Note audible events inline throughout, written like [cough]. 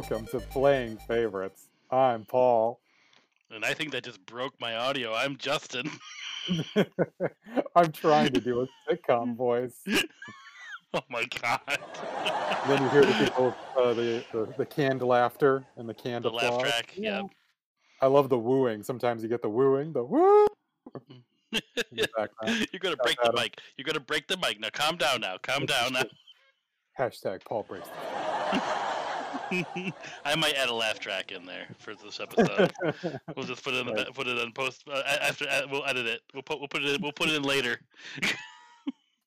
Hello and welcome to Playing Favorites. I'm Paul. And I think that just broke my audio. I'm Justin. [laughs] [laughs] I'm trying to do a sitcom [laughs] voice. oh my god. then you hear the people, uh, the, the the canned laughter and the canned The applause. laugh track. Yeah. I love the wooing. Sometimes you get the wooing, the woo the. You're gonna Shout break the out. mic. You're gonna break the mic. Now calm down now. Calm down now. Hashtag Paul breaks. I might add a laugh track in there for this episode. [laughs] We'll just put it in the, Right. put it in post uh, after uh, we'll edit it. We'll put we'll put it in, we'll put it in later.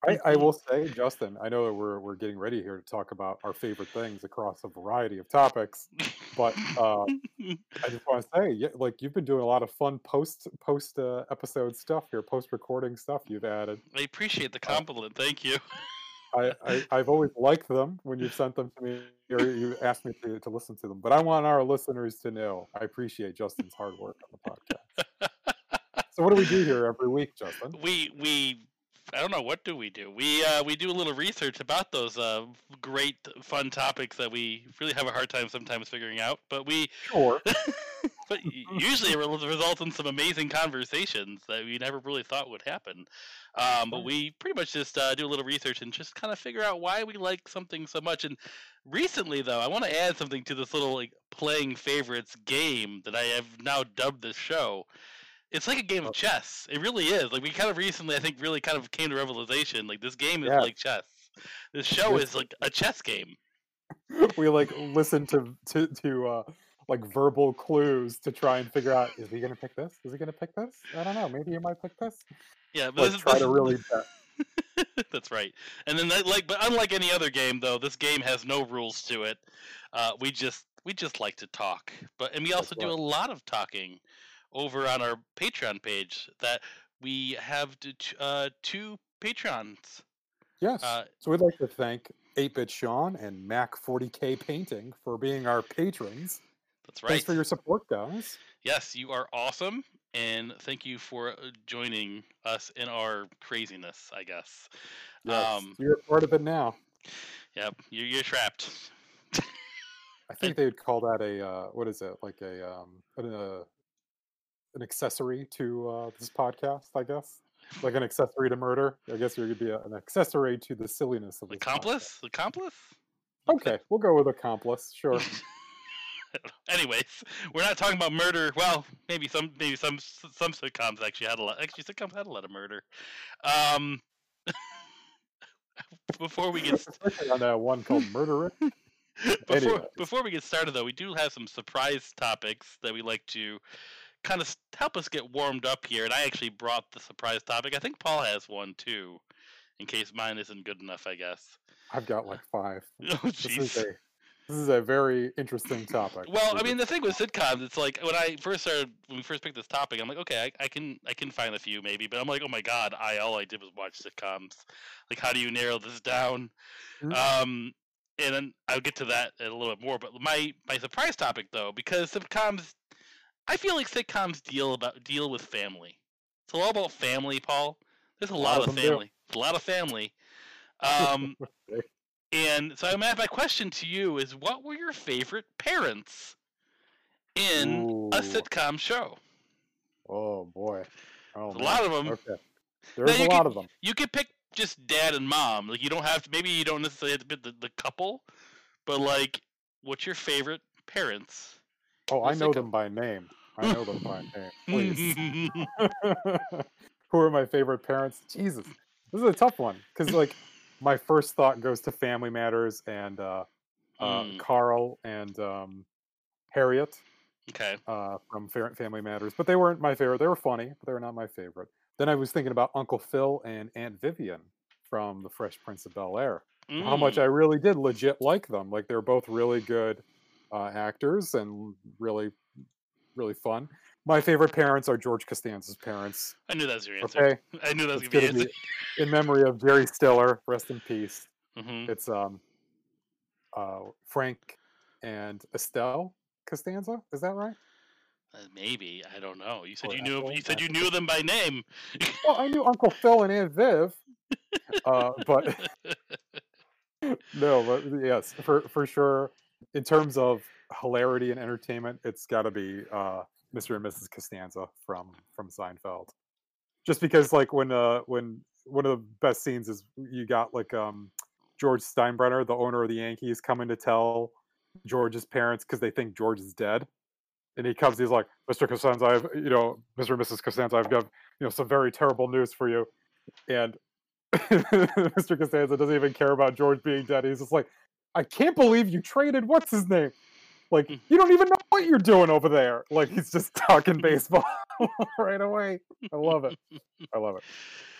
I, I [laughs] will say, Justin, I know that we're we're getting ready here to talk about our favorite things across a variety of topics, but uh, I just want to say, yeah, like you've been doing a lot of fun post post uh, episode stuff here, post recording stuff you've added. I appreciate the Uh, compliment. Thank you. [laughs] I, [laughs] I I've always liked them when you've sent them to me or you asked me to, to listen to them. But I want our listeners to know I appreciate Justin's hard work on the podcast. So what do we do here every week, Justin? we we I don't know what do we do. We uh, we do a little research about those uh, great fun topics that we really have a hard time sometimes figuring out. But we Sure. [laughs] but usually it re- results in some amazing conversations that we never really thought would happen. Um, but we pretty much just uh, do a little research and just kind of figure out why we like something so much. And recently, though, I want to add something to this little like playing favorites game that I have now dubbed this show. It's like a game of chess. It really is. Like we kind of recently, I think, really kind of came to revelation. Like this game is Yes. like chess. This show is like a chess game. [laughs] we like listen to to to uh like verbal clues to try and figure out is he gonna pick this? Is he gonna pick this? I don't know. Maybe he might pick this. Yeah, but Like this is try this to is- really [laughs] bet. That's right. And then that, like but unlike any other game though, this game has no rules to it. Uh, we just we just like to talk. But and we also do right. a lot of talking over on our Patreon page that we have uh, two Patrons. Yes. Uh, so we'd like to thank 8-Bit Sean and Mac 40K Painting for being our patrons. That's right. Thanks for your support, guys. Yes, you are awesome and thank you for uh, joining us in our craziness, I guess. Yes, Um, you're part of it now. Yep, you're, you're trapped. I think they would call that a uh, what is it? Like a um an, uh, an accessory to uh, this podcast, I guess. Like an accessory to murder. I guess you could be a, an accessory to the silliness of this. podcast. Accomplice? Accomplice? Okay, we'll go with accomplice. [laughs] Sure. Anyways, we're not talking about murder. Well, maybe some maybe some some sitcoms actually had a lot. Actually, sitcoms had a lot of murder. Um, [laughs] before we get st- on that one called Murderer. [laughs] before before we get started though, we do have some surprise topics that we like to kind of help us get warmed up here. And I actually brought the surprise topic. I think Paul has one too, in case mine isn't good enough. I guess. I've got like five. [laughs] Oh This is jeez. a this is a very interesting topic. Well, I mean, the thing with sitcoms, it's like when I first started, when we first picked this topic, I'm like, okay, I, I can, I can find a few maybe, but I'm like, oh my god, I all I did was watch sitcoms. Like, how do you narrow this down? Mm. Um, and then I'll get to that in a little bit more. But my my surprise topic though, because sitcoms, I feel like sitcoms deal about deal with family. It's all about family, Paul. There's a, lot, of, of family. A lot of family. Um, [laughs] and so, my, my question to you is: What were your favorite parents in a sitcom show? Oh boy. Oh, There's a lot of them. Okay. There's you a lot of them. You could pick just dad and mom. Like, you don't have to. Maybe you don't necessarily have to pick the, the couple, but like, what's your favorite parents? Oh, I know them by name. I know them by name. Please. [laughs] [laughs] Who are my favorite parents? Jesus, this is a tough one because like my first thought goes to Family Matters and uh, uh, Mm. Carl and um, Harriet okay. uh, from Family Matters, but they weren't my favorite. They were funny, but they were not my favorite. Then I was thinking about Uncle Phil and Aunt Vivian from The Fresh Prince of Bel Air. How much Mm. I really did legit like them. Like they're both really good uh, actors and really, really fun. My favorite parents are George Costanza's parents. I knew that was your answer. Okay, [laughs] I knew that was gonna be be in memory of Jerry Stiller. Rest in peace. [laughs] hmm It's um, uh, Frank and Estelle Costanza. Is that right? Uh, maybe I don't know. You said Or you knew. You said you knew them by name. Well, I knew Uncle Phil and Aunt Viv, uh, but [laughs] no, but yes, for for sure. In terms of hilarity and entertainment, it's got to be uh, Mr. and Mrs. Costanza from from Seinfeld. Just because, like, when uh, when one of the best scenes is you got like um, George Steinbrenner, the owner of the Yankees, coming to tell George's parents because they think George is dead, and he comes, he's like, "Mr. Costanza, I've you know, Mr. and Mrs. Costanza, I've got you know some very terrible news for you," and [laughs] Mr. Costanza doesn't even care about George being dead. He's just like, I can't believe you traded what's his name. Like Mm. you don't even know what you're doing over there. Like he's just [laughs] talking [laughs] baseball [laughs] right away. I love it. I love it.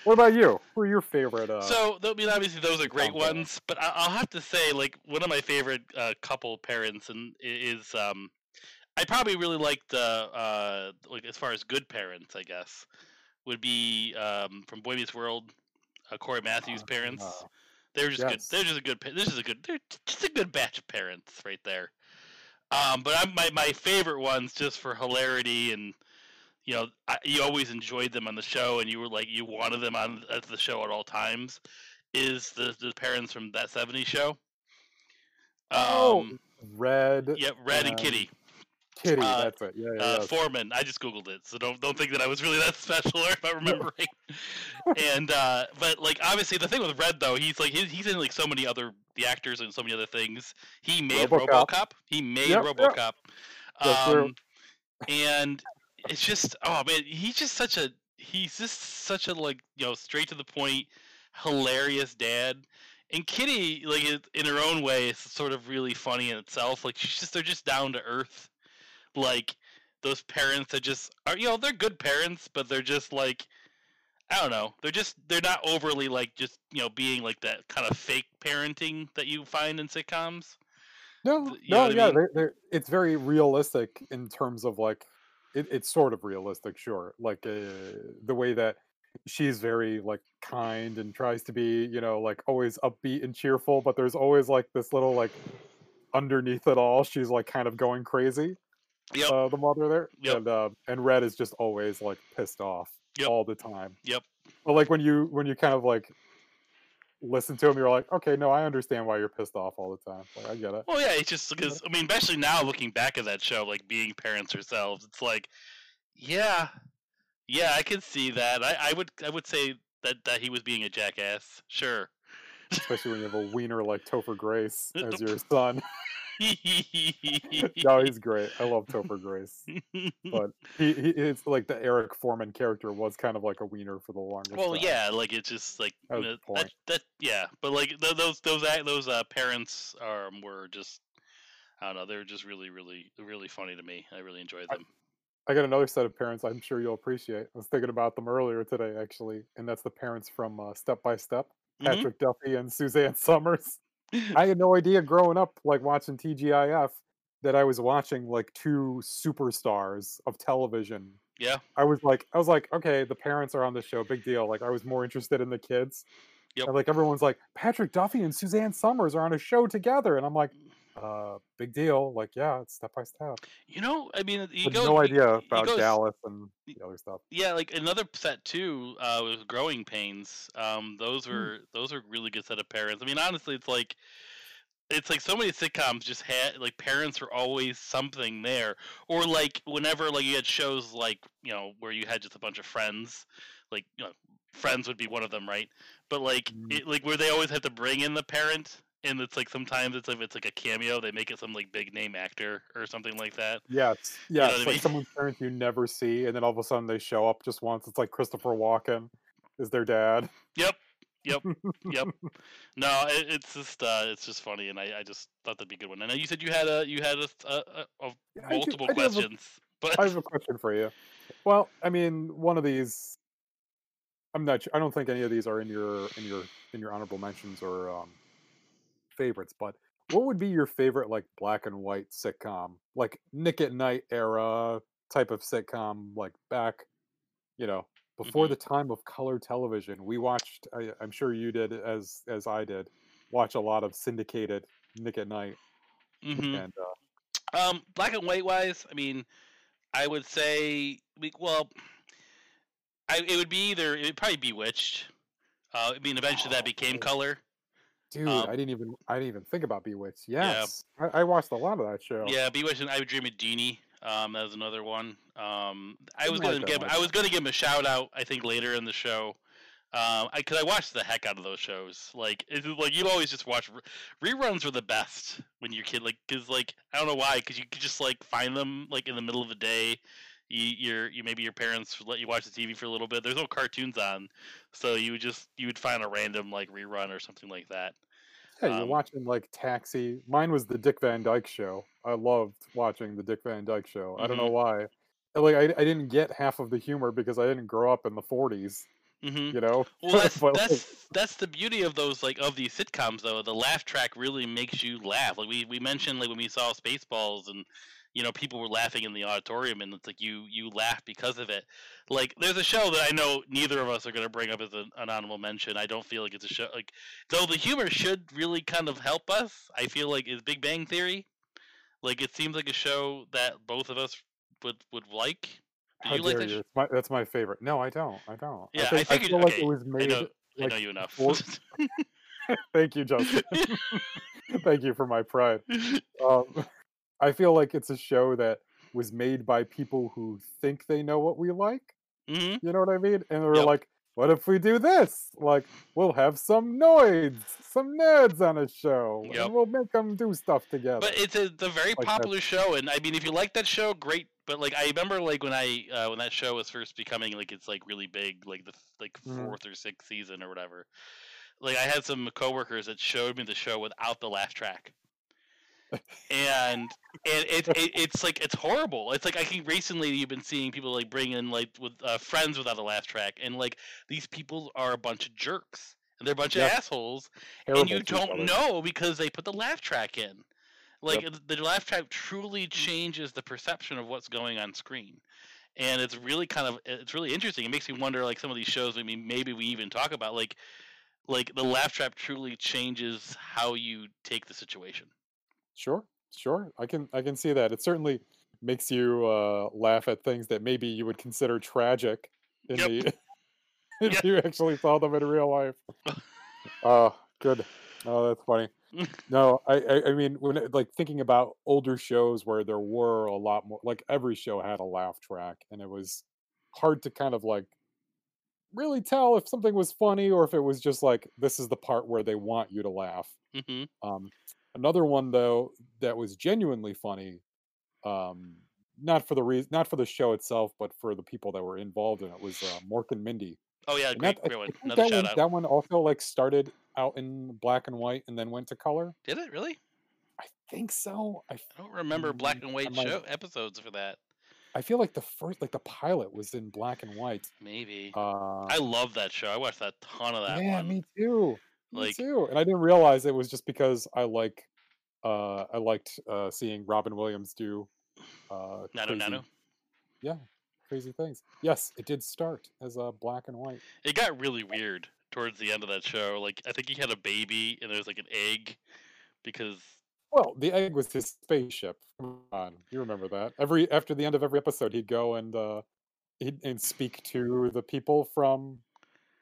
What about you? Who are your favorite? Uh, So, I mean, obviously those are great Seinfeld. ones, but I- I'll have to say, like, one of my favorite uh, couple parents and is um, I probably really like the uh, like as far as good parents, I guess, would be um, from Boy Meets World, uh, Cory Matthews' parents. They're just yes. good. They're just a good. This is a good. They're just a good batch of parents right there. Um, but I'm my my favorite ones just for hilarity and you know I, you always enjoyed them on the show and you were like you wanted them on at the show at all times. Is the the parents from that '70s show? Oh, Um, Red. yeah, Red and and Kitty. Kitty. uh, that's it. Yeah, yeah. uh. Forman. I just googled it, so don't don't think that I was really that [laughs] special or if I remember right. And uh, but like obviously the thing with Red though, he's like he's, he's in like so many other the actors and so many other things. He made RoboCop. RoboCop. He made Yep, yep. RoboCop. True. Um, and it's just oh man, he's just such a he's just such a like you know straight to the point, hilarious dad. And Kitty, like in her own way, is sort of really funny in itself. Like she's just they're just down to earth, like those parents that just are you know they're good parents, but they're just like I don't know. They're just they're not overly like just you know being like that kind of fake parenting that you find in sitcoms. No, you no, what I yeah, mean? they're, they're, it's very realistic in terms of like, it, it's sort of realistic, sure. Like uh, the way that she's very like kind and tries to be, you know, like always upbeat and cheerful, but there's always like this little like underneath it all, she's like kind of going crazy. Yep. Uh, the mother there, Yep. and uh, and Red is just always like pissed off Yep. all the time. Yep. But like when you when you kind of like listen to him, you're like, okay, no, I understand why you're pissed off all the time. Like I get it. Well, yeah, it's just because I mean, especially now looking back at that show, like being parents ourselves, it's like, yeah, yeah, I can see that. I, I would I would say that that he was being a jackass. Sure. especially when you have a wiener like Topher Grace [laughs] as your son. [laughs] no, he's great. I love Topher Grace, but he, he it's like the Eric Forman character was kind of like a wiener for the longest. well, time. yeah, like it's just like That that, that yeah, but like th- those those those uh, parents um were just I don't know, they're just really really really funny to me. I really enjoyed them. I got another set of parents I'm sure you'll appreciate. I was thinking about them earlier today, actually, and that's the parents from uh, Step by Step, Mhm. Patrick Duffy and Suzanne [laughs] Somers. [laughs] I had no idea growing up, like watching TGIF, that I was watching like two superstars of television. Yeah. I was like, I was like, okay, the parents are on the show, big deal. Like, I was more interested in the kids. Yep. And like everyone's like, Patrick Duffy and Suzanne Somers are on a show together, and I'm like, uh, big deal. Like, yeah, it's step by step. You know, I mean, you go no idea about go s- Dallas and the other stuff. Yeah, like another set too uh, was Growing Pains. Um, those Hmm. were those are really good set of parents. I mean, honestly, it's like it's like so many sitcoms just had like parents were always something there, or like whenever like you had shows like you know where you had just a bunch of friends, like you know Friends would be one of them, right? But like Mm. it, like where they always had to bring in the parent. And it's like sometimes it's if it's like a cameo, they make it some like big name actor or something like that. Yes, know yes, what I like mean? someone's parents you never see, and then all of a sudden they show up just once. It's like Christopher Walken is their dad. Yep. Yep. Yep. [laughs] No, it, it's just uh, it's just funny, and I, I just thought that'd be a good one. And you said you had a you had a, a, a, Yeah, multiple do a- questions, but I have a question for you. Well, I mean, one of these, I'm not. I don't think any of these are in your in your in your honorable mentions or um, favorites. But what would be your favorite like black and white sitcom, like Nick at Night era type of sitcom, like back, you know, before Mhm. the time of color television? We watched. I, I'm sure you did as as I did. Watch a lot of syndicated Nick at Night, Mhm. and uh, um, black and white wise, I mean, I would say we- well, I it would be either it would probably Bewitched. Uh, I mean, eventually that became Oh. color. Dude, Um, I didn't even I didn't even think about Bewitched. Yeah. I, I watched a lot of that show. Yeah, Bewitched and I Would Dream of Jeannie. Um, that was another one. Um, I was gonna like give. I was gonna give him a shout out. I think later in the show. Um, I cause I watched the heck out of those shows. Like it's like you always just watch re- reruns were the best when you're a kid. Like cause like I don't know why. Cause you could just like find them like in the middle of the day. You, your you maybe your parents let you watch the TV for a little bit. There's no cartoons on, so you would just you would find a random like rerun or something like that. Yeah, you're Um, watching like Taxi. Mine was the Dick Van Dyke Show. I loved watching the Dick Van Dyke Show. I don't know why. Like I, I didn't get half of the humor because I didn't grow up in the 40s. Mm-hmm. You know. [laughs] Well, that's But, that's that's the beauty of those like of these sitcoms though. The laugh track really makes you laugh. Like we we mentioned like when we saw Spaceballs and you know people were laughing in the auditorium and it's like you you laugh because of it. Like there's a show that I know neither of us are going to bring up as an, an honorable mention. I don't feel like it's a show like though the humor should really kind of help us. I feel like is Big Bang Theory. Like it seems like a show that both of us would would like. Do how you like that? you? sh- my, that's my favorite. No, I don't. I don't. Yeah, I think, figured- feel like it was I made. know, I know you enough. [laughs] [laughs] Thank you, Justin. [laughs] Thank you for my pride. Um, I feel like it's a show that was made by people who think they know what we like. hmm You know what I mean? And they're Yep. like, "What if we do this? Like, we'll have some noids, some nerds on a show, Yep. and we'll make them do stuff together." But it's a, it's a very Like that. popular show, and I mean, if you like that show, great. But like, I remember like when I uh, when that show was first becoming like it's like really big, like the like Mhm. fourth or sixth season or whatever. Like I had some coworkers that showed me the show without the laugh track, and and it, it it's like it's horrible. It's like I think recently you've been seeing people like bring in like with uh, friends without a laugh track, and like these people are a bunch of jerks and they're a bunch Yep. of assholes, Terrible and you don't know because they put the laugh track in. Like Yep. the laugh track truly changes the perception of what's going on screen, and it's really kind of it's really interesting. It makes me wonder, like some of these shows. I mean, maybe we even talk about like like the laugh track truly changes how you take the situation. Sure, sure. I can I can see that. It certainly makes you uh, laugh at things that maybe you would consider tragic in Yep. the [laughs] if Yeah. you actually saw them in real life. [laughs] Oh, good. Oh, that's funny. [laughs] No, I, I I mean when it, like thinking about older shows where there were a lot more like every show had a laugh track and it was hard to kind of like really tell if something was funny or if it was just like this is the part where they want you to laugh. hmm Um, another one though that was genuinely funny, um, not for the reason, not for the show itself, but for the people that were involved in it, was uh, Mork and Mindy. Oh yeah, great, that, great one. Another that shout one, out. that one also like started out in black and white and then went to color. Did it really? I think so. I don't remember black Mm, and I white might- show episodes for that. I feel like the first, like the pilot was in black and white. Maybe. Uh, I love that show. I watched that ton of that yeah, one. me too. Me too. And I didn't realize it was just because I like, uh, I liked uh, seeing Robin Williams do. Uh, Nanu Nanu. yeah, crazy things. Yes, it did start as a black and white. It got really weird towards the end of that show. Like I think he had a baby and there was like an egg because Well, the egg was his spaceship. Come on, you remember that? Every after the end of every episode, he'd go and uh, he'd and speak to the people from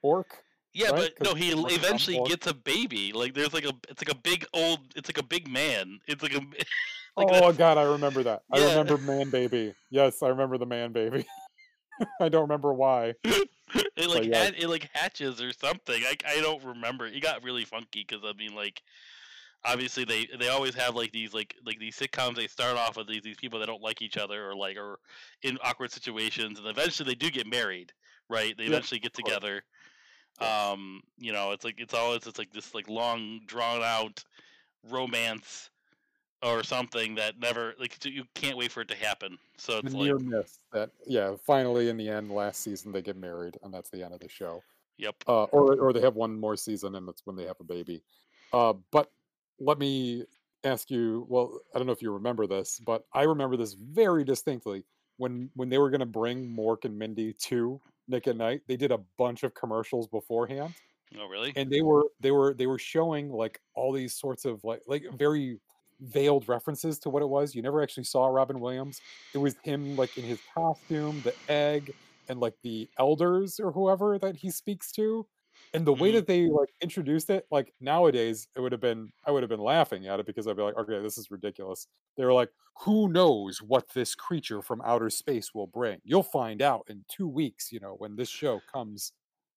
Ork. Yeah, Right? but no, he eventually gets a baby. Like there's like a it's like a big old it's like a big man. It's like a [laughs] like oh that's- oh, God, I remember that. I remember Man Baby. Yes, I remember the Man Baby. [laughs] I don't remember why. [laughs] it like yeah. hat, it like hatches or something. I I don't remember. It got really funky because I mean like obviously they they always have like these like like these sitcoms they start off with these, these people that don't like each other or like are in awkward situations and eventually they do get married right they Yep, eventually get together Um you know it's like it's always it's like this like long drawn out romance or something that never like you can't wait for it to happen so The it's near like miss that yeah. Finally, in the end, last season they get married, and that's the end of the show. yep uh, or or they have one more season and that's when they have a baby. Uh, but let me ask you. Well, I don't know if you remember this, but I remember this very distinctly when when they were going to bring Mork and Mindy to Nick at Night. They did a bunch of commercials beforehand, oh really and they were they were they were showing like all these sorts of like like very veiled references to what it was. You never actually saw Robin Williams. It was him like in his costume, the egg, and like the elders or whoever that he speaks to. And the way Mhm. that they like introduced it, like nowadays, it would have been I would have been laughing at it because I'd be like, okay, this is ridiculous. They were like, who knows what this creature from outer space will bring? You'll find out in two weeks, you know, when this show comes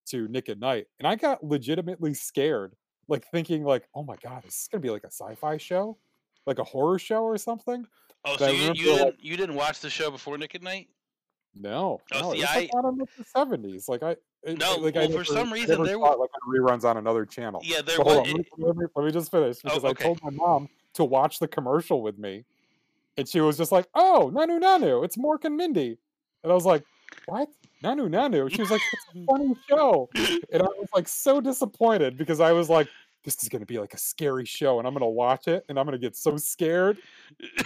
to Nick at Night. And I got legitimately scared, like thinking, like, oh my god, is this gonna be like a sci-fi show? Like a horror show or something? Oh, But so you, you didn't you didn't watch the show before Nick at Night? No, Oh, no, see, it was like I- on in the seventies. Like I, No, like well, for some reason there it, like reruns on another channel. Yeah, there So was. on, let, me, let, me, let me just finish oh, because Oh, I told my mom to watch the commercial with me, and she was just like, "Oh, Nanu Nanu, it's Mork and Mindy," and I was like, "What? Nanu Nanu?" She was like, "It's a [laughs] funny show," and I was like so disappointed because I was like, "This is gonna be like a scary show, and I'm gonna watch it, and I'm gonna get so scared." [laughs]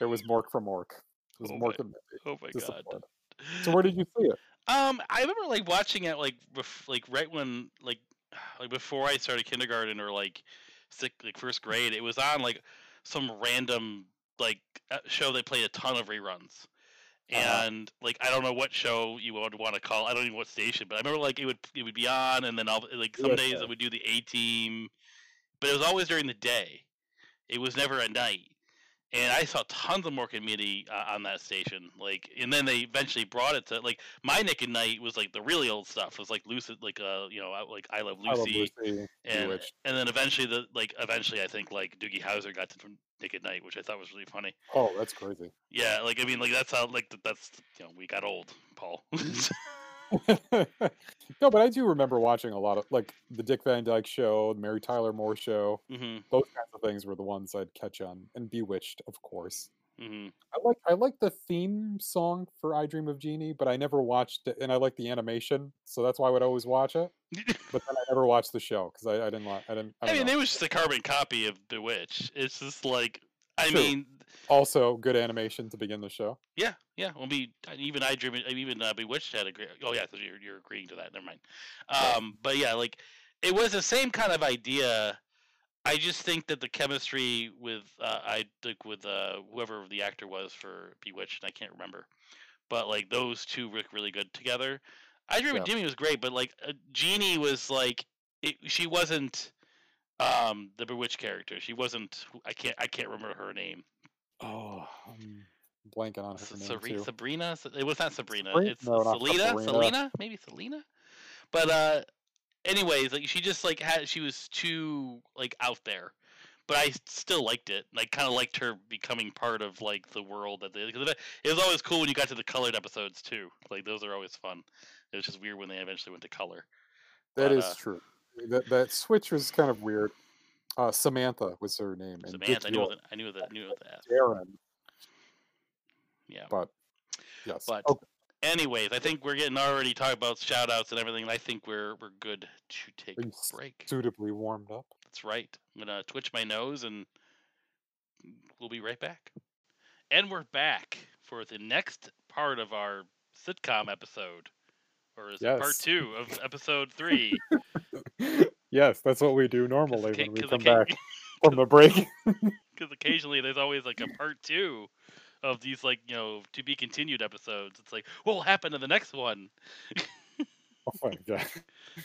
It was Mork from Mork. It was Oh Mork my- and Mindy. oh my god. So where did you see it? Um, I remember like watching it like bef- like right when like [sighs] like before I started kindergarten or like sick like first grade. It was on like some random like uh, show they played a ton of reruns. Uh-huh. And like I don't know what show you would want to call. I don't even know what station, but I remember like it would it would be on, and then all like some days it would do the A Team, but it was always during the day. It was never at night. And I saw tons of Mork and Mindy uh, on that station. Like, and then they eventually brought it to like my Nick at Night was like the really old stuff. It was like Lucid, like uh, you know, like I Love Lucy, I love Lucy. and Bewitched. and then eventually the like eventually I think like Doogie Howser got to Nick at Night, which I thought was really funny. Oh, that's crazy. Yeah, like I mean, like that's how like that's you know we got old, Paul. [laughs] [laughs] no, but I do remember watching a lot of like the Dick Van Dyke Show, the Mary Tyler Moore Show. hmm Those kinds of things were the ones I'd catch on, and Bewitched, of course. hmm I like I like the theme song for I Dream of Jeannie, but I never watched it, and I like the animation, so that's why I would always watch it. But then I never watched the show because I, I didn't like I didn't. I, I don't mean, know. it was just a carbon copy of Bewitched. It's just like I True. mean, Also, good animation to begin the show. Yeah, yeah. Well, be even I dream even uh, Bewitched had a great. Oh yeah, so you're you're agreeing to that. Never mind. Um, but yeah, like it was the same kind of idea. I just think that the chemistry with uh, I think with uh, whoever the actor was for Bewitched, and I can't remember, but like those two work really good together. I Dream Yeah. of Jimmy was great, but like uh, Jeannie was like it, she wasn't um the Bewitched character. She wasn't. I can't I can't remember her name. Oh, I'm blanking on her S- name Sari- too. Sabrina? It was not Sabrina. Sabri- It's no, Selena. Sabrina. Selena? Maybe Selena. But uh, anyways, like she just like had she was too like out there. But I still liked it. I kind of liked her becoming part of like the world that they. Cause it, it was always cool when you got to the colored episodes too. Like those are always fun. It was just weird when they eventually went to color. That But, is uh, true. That that switch was kind of weird. Uh, Samantha was her name, and Samantha, I knew that. I knew that. I knew that. Darrin. Yeah. But yes, But okay. anyways, I think we're getting already talking about shout outs and everything. And I think we're we're good to take a break. suitably warmed up. That's right. I'm gonna twitch my nose and we'll be right back. And we're back for the next part of our sitcom episode. Or is it part two of episode three? [laughs] yes, that's what we do normally when we come back [laughs] from the break. [laughs] Because occasionally there's always like a part two of these like, you know, to be continued episodes. It's like, what will happen in the next one? oh my [laughs] god.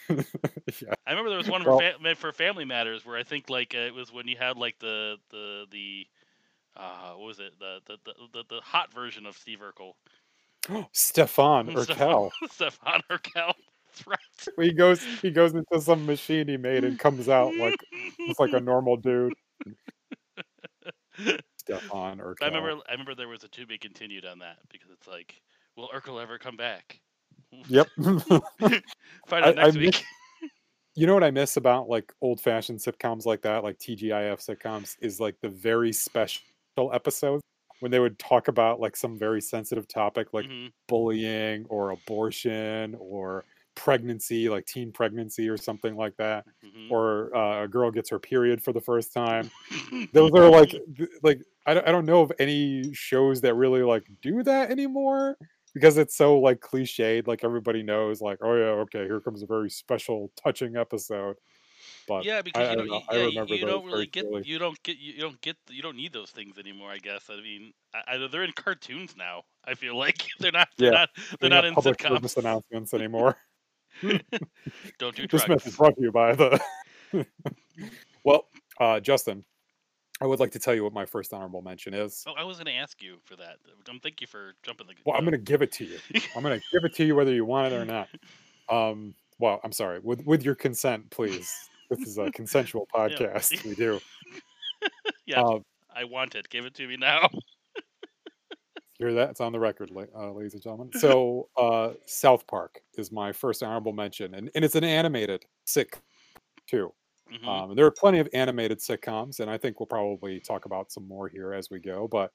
yeah. I remember there was one Well- for, fa- for Family Matters where I think like uh, it was when you had like the the the uh, what was it the the, the the the hot version of Steve Urkel. [gasps] Stefan Cal. Stefan Urkel. [laughs] Right. He goes he goes into some machine he made and comes out like [laughs] it's like a normal dude. Stefan or I remember I remember there was a to be continued on that because it's like, will Urkel ever come back? Yep. [laughs] Find out next I week. you know what I miss about like old fashioned sitcoms like that, like TGIF sitcoms, is like the very special episodes when they would talk about like some very sensitive topic like Mhm. bullying or abortion or pregnancy, like teen pregnancy or something like that, Mhm. or uh, a girl gets her period for the first time. [laughs] Those are like, like I don't, I don't know of any shows that really like do that anymore because it's so like cliched. Like everybody knows, like, oh yeah, okay, here comes a very special, touching episode. But yeah, because I you know, I yeah, you- remember you those don't really get clearly. you don't get you don't get you don't need those things anymore. I guess. I mean, I, I, they're in cartoons now. I feel like [laughs] they're not they're Yeah, not they're they're not not in public sitcoms. service announcements [laughs] anymore. Don't do [laughs] This drugs. message brought to you by the. [laughs] well, uh, Justin, I would like to tell you what my first honorable mention is. Oh, I was going to ask you for that. Um, thank you for jumping the. Well, I'm going to give it to you. I'm going to give it to you whether you want it or not. [laughs] Um, well, I'm sorry. With with your consent, please. This is a consensual Yeah. podcast. We do. Yeah, Uh, I want it. Give it to me now. Hear that? It's on the record, uh, ladies and gentlemen. So, [laughs] uh, South Park is my first honorable mention, and, and it's an animated sitcom too. Mhm. Um, and there are plenty of animated sitcoms, and I think we'll probably talk about some more here as we go. But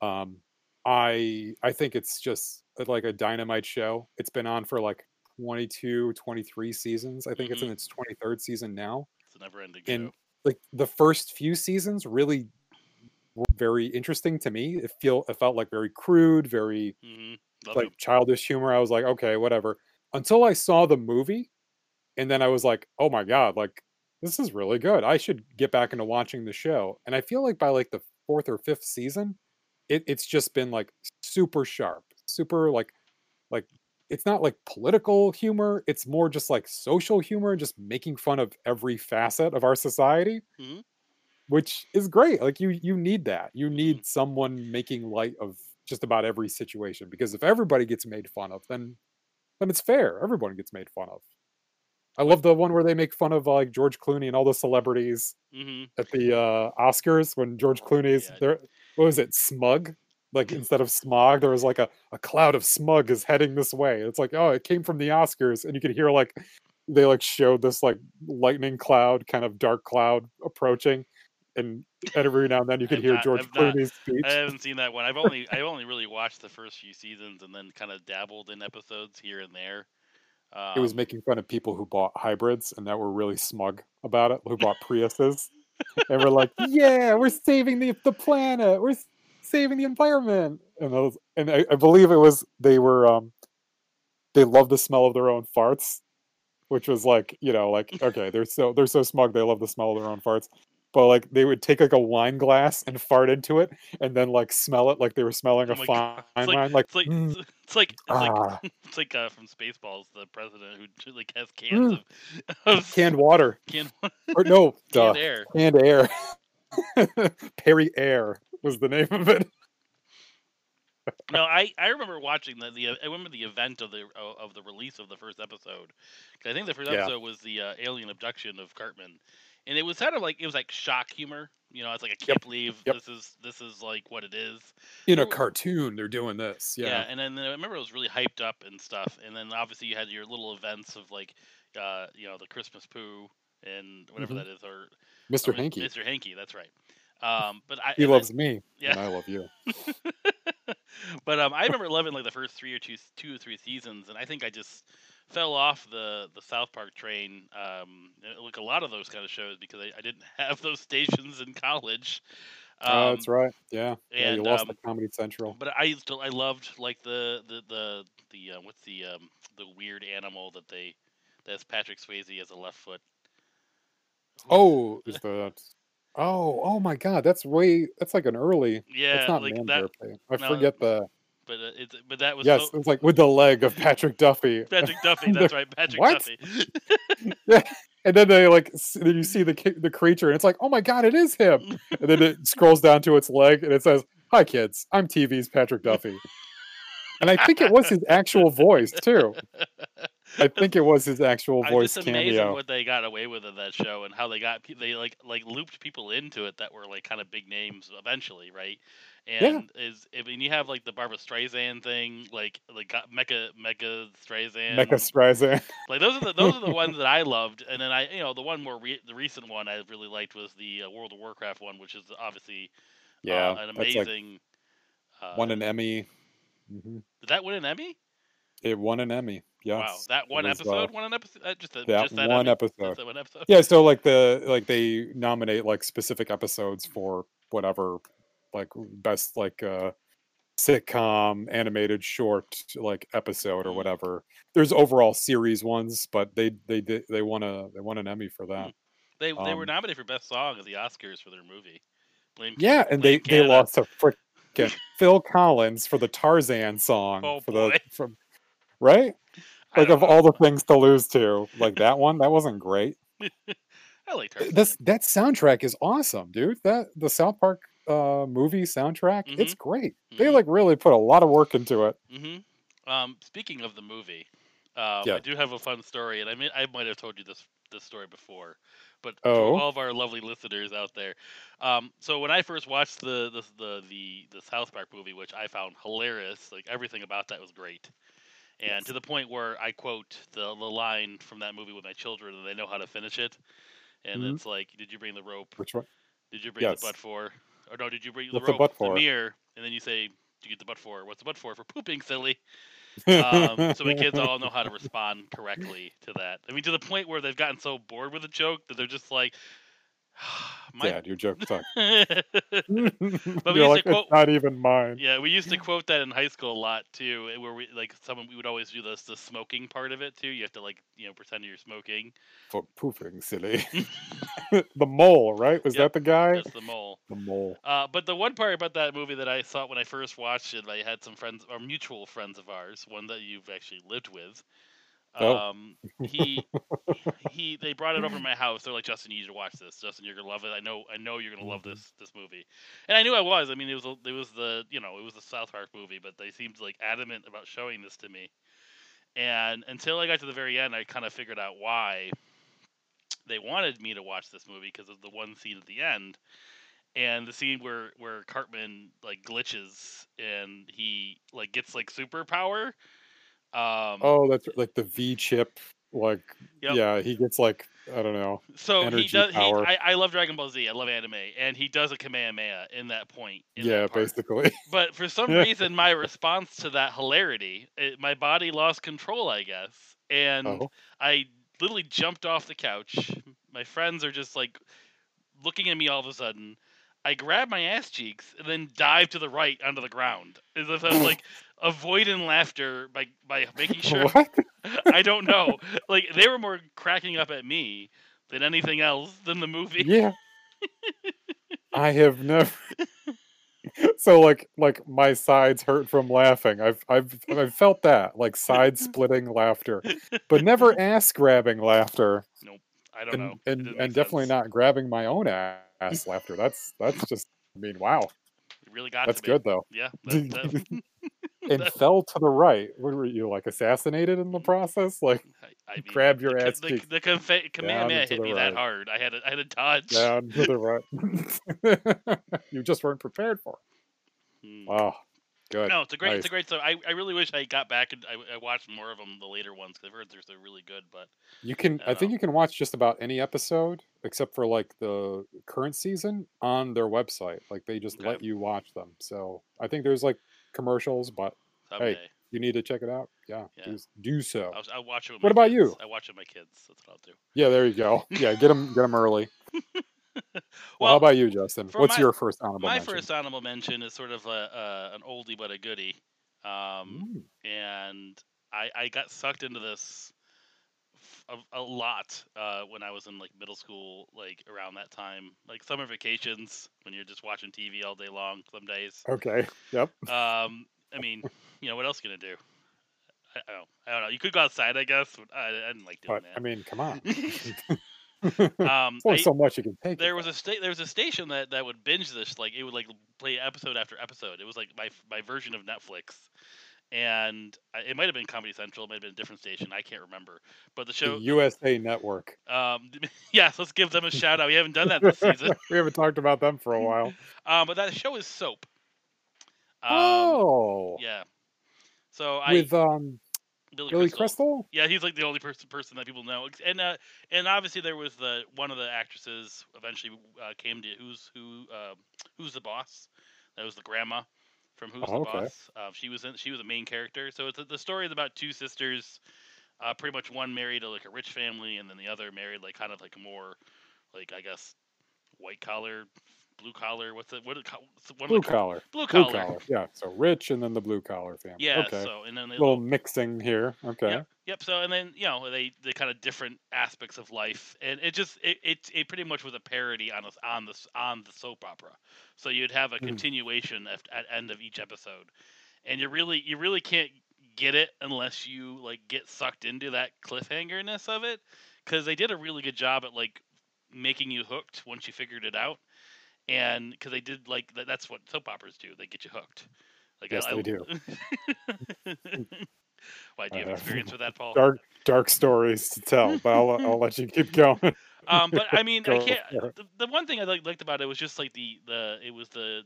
um, I I think it's just uh, like a dynamite show. It's been on for like 22, 23 seasons. I think it's in its 23rd season now. it's a never-ending and show. like the first few seasons really very interesting to me. It feel it felt like very crude, very hmm like it. childish humor. I was like, okay, whatever. Until I saw the movie, and then I was like, oh my god, like this is really good. I should get back into watching the show. And I feel like by like the fourth or fifth season, it, it's just been like super sharp, super like like it's not like political humor. It's more just like social humor, just making fun of every facet of our society, Mhm. Which is great. Like you you need that. You need someone making light of just about every situation because if everybody gets made fun of, then then it's fair. Everyone gets made fun of. I love the one where they make fun of like George Clooney and all the celebrities hmm at the uh, Oscars when George Clooney's Yeah. there. What was it? Smug. Like instead of smog, there was like a, a cloud of smug is heading this way. It's like, oh, it came from the Oscars, and you could hear like they like showed this like lightning cloud, kind of dark cloud approaching, and every now and then you could hear not- George I've not- Clooney's speech. I haven't seen that one. I've only I've only really watched the first few seasons and then kind of dabbled in episodes here and there. Um, it was making fun of people who bought hybrids and that were really smug about it, who bought Priuses. and we're like, [laughs] yeah, we're saving the the planet, we're saving the environment. And those, and I, I believe it was they were um they love the smell of their own farts, which was like, you know, like okay, they're so they're so smug they love the smell of their own farts. But like they would take like a wine glass and fart into it, and then like smell it like they were smelling Oh a fine. It's like- wine. Like, It's like "Mm, it's like it's like ah, [laughs] it's like uh, from Spaceballs, the president who like has cans of, [laughs] of canned water, canned, [laughs] or no, duh, canned air. Canned Air. Perri-Air was the name of it. No, I, I remember watching the, the I remember the event of the of of the release of the first episode. I think the first Yeah. episode was the uh, alien abduction of Cartman, and it was kind of like it was like shock humor. You know, it's like I can't believe Yep. this is this is like what it is. In a cartoon, they're doing this. Yeah. Yeah. and then I remember it was really hyped up and stuff. And then obviously you had your little events of like, uh, you know, the Christmas poo and whatever Mhm. that is, or Mr. or Hanky. Mr. Hanky, that's right. Um, but I He and I- loves me. yeah. And I love you. [laughs] but um, I remember loving like the first three or two, two or three seasons, and I think I just fell off the the South Park train. Um, like a lot of those kind of shows because I, I didn't [laughs] have those stations in college. Um, Oh, that's right. Yeah. Yeah. You lost um, the Comedy Central. But I still I loved like the the the the uh, what's the um the weird animal that they that's Patrick Swayze as a left foot. Oh, is that? Oh, oh my God! That's way. That's like an early. Yeah, That's not like Man that. I no, forget the. But uh, it's but that was Yes, so, it's like with the leg of Patrick Duffy. [laughs] Patrick [laughs] Duffy. That's right, Patrick What? Duffy. [laughs] And then they like, then you see the the creature, and it's like, oh my god, it is him. And then it scrolls down to its leg, and it says, "Hi kids, I'm TV's Patrick Duffy." And I think it was his actual voice too. I think it was his actual voice amazed at cameo. what they got away with in that show and how they got they like like looped people into it that were like kind of big names eventually, right? And is I mean you have like the Barbra Streisand thing, like like got Mecha Mecha Streisand, Mecha Streisand. like those are the those are the ones that [laughs] I loved, and then I you know the one more re- the recent one I really liked was the uh, World of Warcraft one, which is obviously Yeah, uh, an that's like amazing. uh, won an Emmy. hmm did that win an Emmy? It won an Emmy. Yes. Wow, that one was, uh, episode won an episode. Uh, just a, that just that one Emmy? episode. That one episode. Yeah, so like the like they nominate like specific episodes for whatever like best like uh sitcom animated short like episode or Mhm. whatever. There's overall series ones, but they they they won a they won an Emmy for that. They they were Um, nominated for best song at the Oscars for their movie. Blame Yeah, and they Blame they lost to frickin' Phil Collins for the Tarzan song Oh, for boy. the from right? [laughs] Like of know. all the things to lose to, like that one, that wasn't great. [laughs] I liked Tarzan. This that soundtrack is awesome, dude. That the South Park uh movie soundtrack, it's great. They Mhm. like really put a lot of work into it. Mm-hmm. Um, speaking of the movie, um, Yeah. I do have a fun story, and I mean, I might have told you this this story before, but Oh. all of our lovely listeners out there, um, so when I first watched the the the the, the South Park movie, which I found hilarious, like everything about that was great, and Yes. to the point where I quote the the line from that movie with my children, and they know how to finish it, and Mhm. it's like, "Did you bring the rope? Which one? Did you bring Yes. the butt for?" Or no, did you bring What's the the rope? for? mirror, and then you say, "Do you get the butt for?" What's the butt for? For pooping, silly um, so my kids all know how to [laughs] respond correctly to that. I mean, to the point where they've gotten so bored with the joke that they're just like, [sighs] "My." Dad, your joke sucks. [laughs] but we [laughs] You're used like, to quote. it's not even mine. Yeah, we used to [laughs] quote that in high school a lot too, eh, where we like someone we would always do this the smoking part of it too. You have to like you know pretend you're smoking. For poofing, silly. the mole, right? Was Yep, that the guy? That's the mole. The mole. Uh, but the one part about that movie that I saw when I first watched it, I had some friends, or mutual friends of ours, one that you've actually lived with. Oh. Um, [laughs] he, he, they brought it over to [laughs] my house. They're like, Justin, you need to watch this. Justin, you're gonna love it. I know, I know you're gonna love Mhm. this this movie. And I knew I was. I mean, it was a- it was the you know it was the South Park movie, but they seemed like adamant about showing this to me. And until I got to the very end, I kind of figured out why they wanted me to watch this movie because of the one scene at the end and the scene where where Cartman like glitches and he like gets like superpower. Um, Oh, that's like the V chip. Like, Yep. yeah, he gets like I don't know. so he does. He. I, I love Dragon Ball Z. I love anime, and he does a Kamehameha in that point. In yeah, that basically. But for some [laughs] reason, my response to that hilarity, it, my body lost control, I guess, and Oh, I literally jumped off the couch. My friends are just like looking at me all of a sudden. I grab my ass cheeks and then dive to the right onto the ground, as if I'm [laughs] like avoiding laughter by by making [laughs] sure what? [laughs] I don't know. Like they were more cracking up at me than anything else than the movie. Yeah. [laughs] I have never. so like like my sides hurt from laughing. I've I've I've felt that like side splitting laughter, but never ass grabbing laughter, Nope. I don't and know. And, and make definitely not grabbing my own ass laughter. That's that's just. I mean, wow, really got that's good though. Yeah. [laughs] That, that, and [laughs] fell to the right. What were you like assassinated in the process? Like [laughs] I, I mean, grab your the, ass The, the Kamehameha and hit the me that hard. I had to, I had to dodge. down to the right. you just weren't prepared for it. Hmm. Wow, good. No, it's a great, it's a great story. I, I really wish I got back and I, I watched more of them, the later ones, because I've heard they're, they're really good. But You can. I I think know. you can watch just about any episode except for like the current season on their website. Like they just Okay. let you watch them. So I think there's like commercials, but someday, you need to check it out. Yeah, Yeah. do, so. I'll, I'll watch it. What about kids. you? I watch it with my kids. That's what I'll do. Yeah, there you go. Yeah, get them get them early. [laughs] Well, [laughs] Well, how about you, Justin? What's my- your first honorable My mention? first honorable mention is sort of a, uh, an oldie but a goodie. Um, Mm, and I, I got sucked into this f- a, a lot uh, when I was in like middle school, like around that time, like summer vacations when you're just watching TV all day long. Some days, Okay. Yep. um, I mean, you know, what else you gonna do? I, I don't, I don't know. You could go outside, I guess. But I, I didn't like doing But I mean, come on. [laughs] [laughs] [laughs] um, only so much you can take. there was a sta- there was a station that, that would binge this like it would like play episode after episode. It was like my my version of Netflix, and I, it might have been Comedy Central, it might have been a different station. I can't remember. But the the show, USA Network. um, [laughs] yes, let's give them a shout out. We haven't done that this [laughs] season, we haven't talked about them for a while. um, but that show is Soap. Um, oh, yeah. So I with um Billy, Billy Crystal. Crystal. Yeah, he's like the only person person that people know, and uh, and obviously there was the one of the actresses eventually uh, came to who's who uh, who's the boss. That was the grandma from Who's Oh, the okay. Boss. Uh, she was in, she was a main character. So it's the story is about two sisters. Uh, pretty much one married to like a rich family, and then the other married like kind of like a more like I guess white collar, blue collar. What's it? What? What am I Blue collar. Blue Blue collar. collar. Yeah. So rich and then the blue collar family. Yeah. Okay. So and then they A little mixing here. Okay. Yep. Yep. So and then you know they the kind of different aspects of life, and it just it, it it pretty much was a parody on us on this on the soap opera. So you'd have a Mhm. continuation at, at end of each episode, and you really you really can't get it unless you like get sucked into that cliffhangerness of it because they did a really good job at like making you hooked once you figured it out and because they did like that, that's what soap operas do they get you hooked like yes, I, they do. [laughs] why do you have experience with that paul Dark, dark stories to tell, but I'll, I'll let you keep going. [laughs] um but i mean i can't the, the one thing i liked, liked about it was just like the the it was the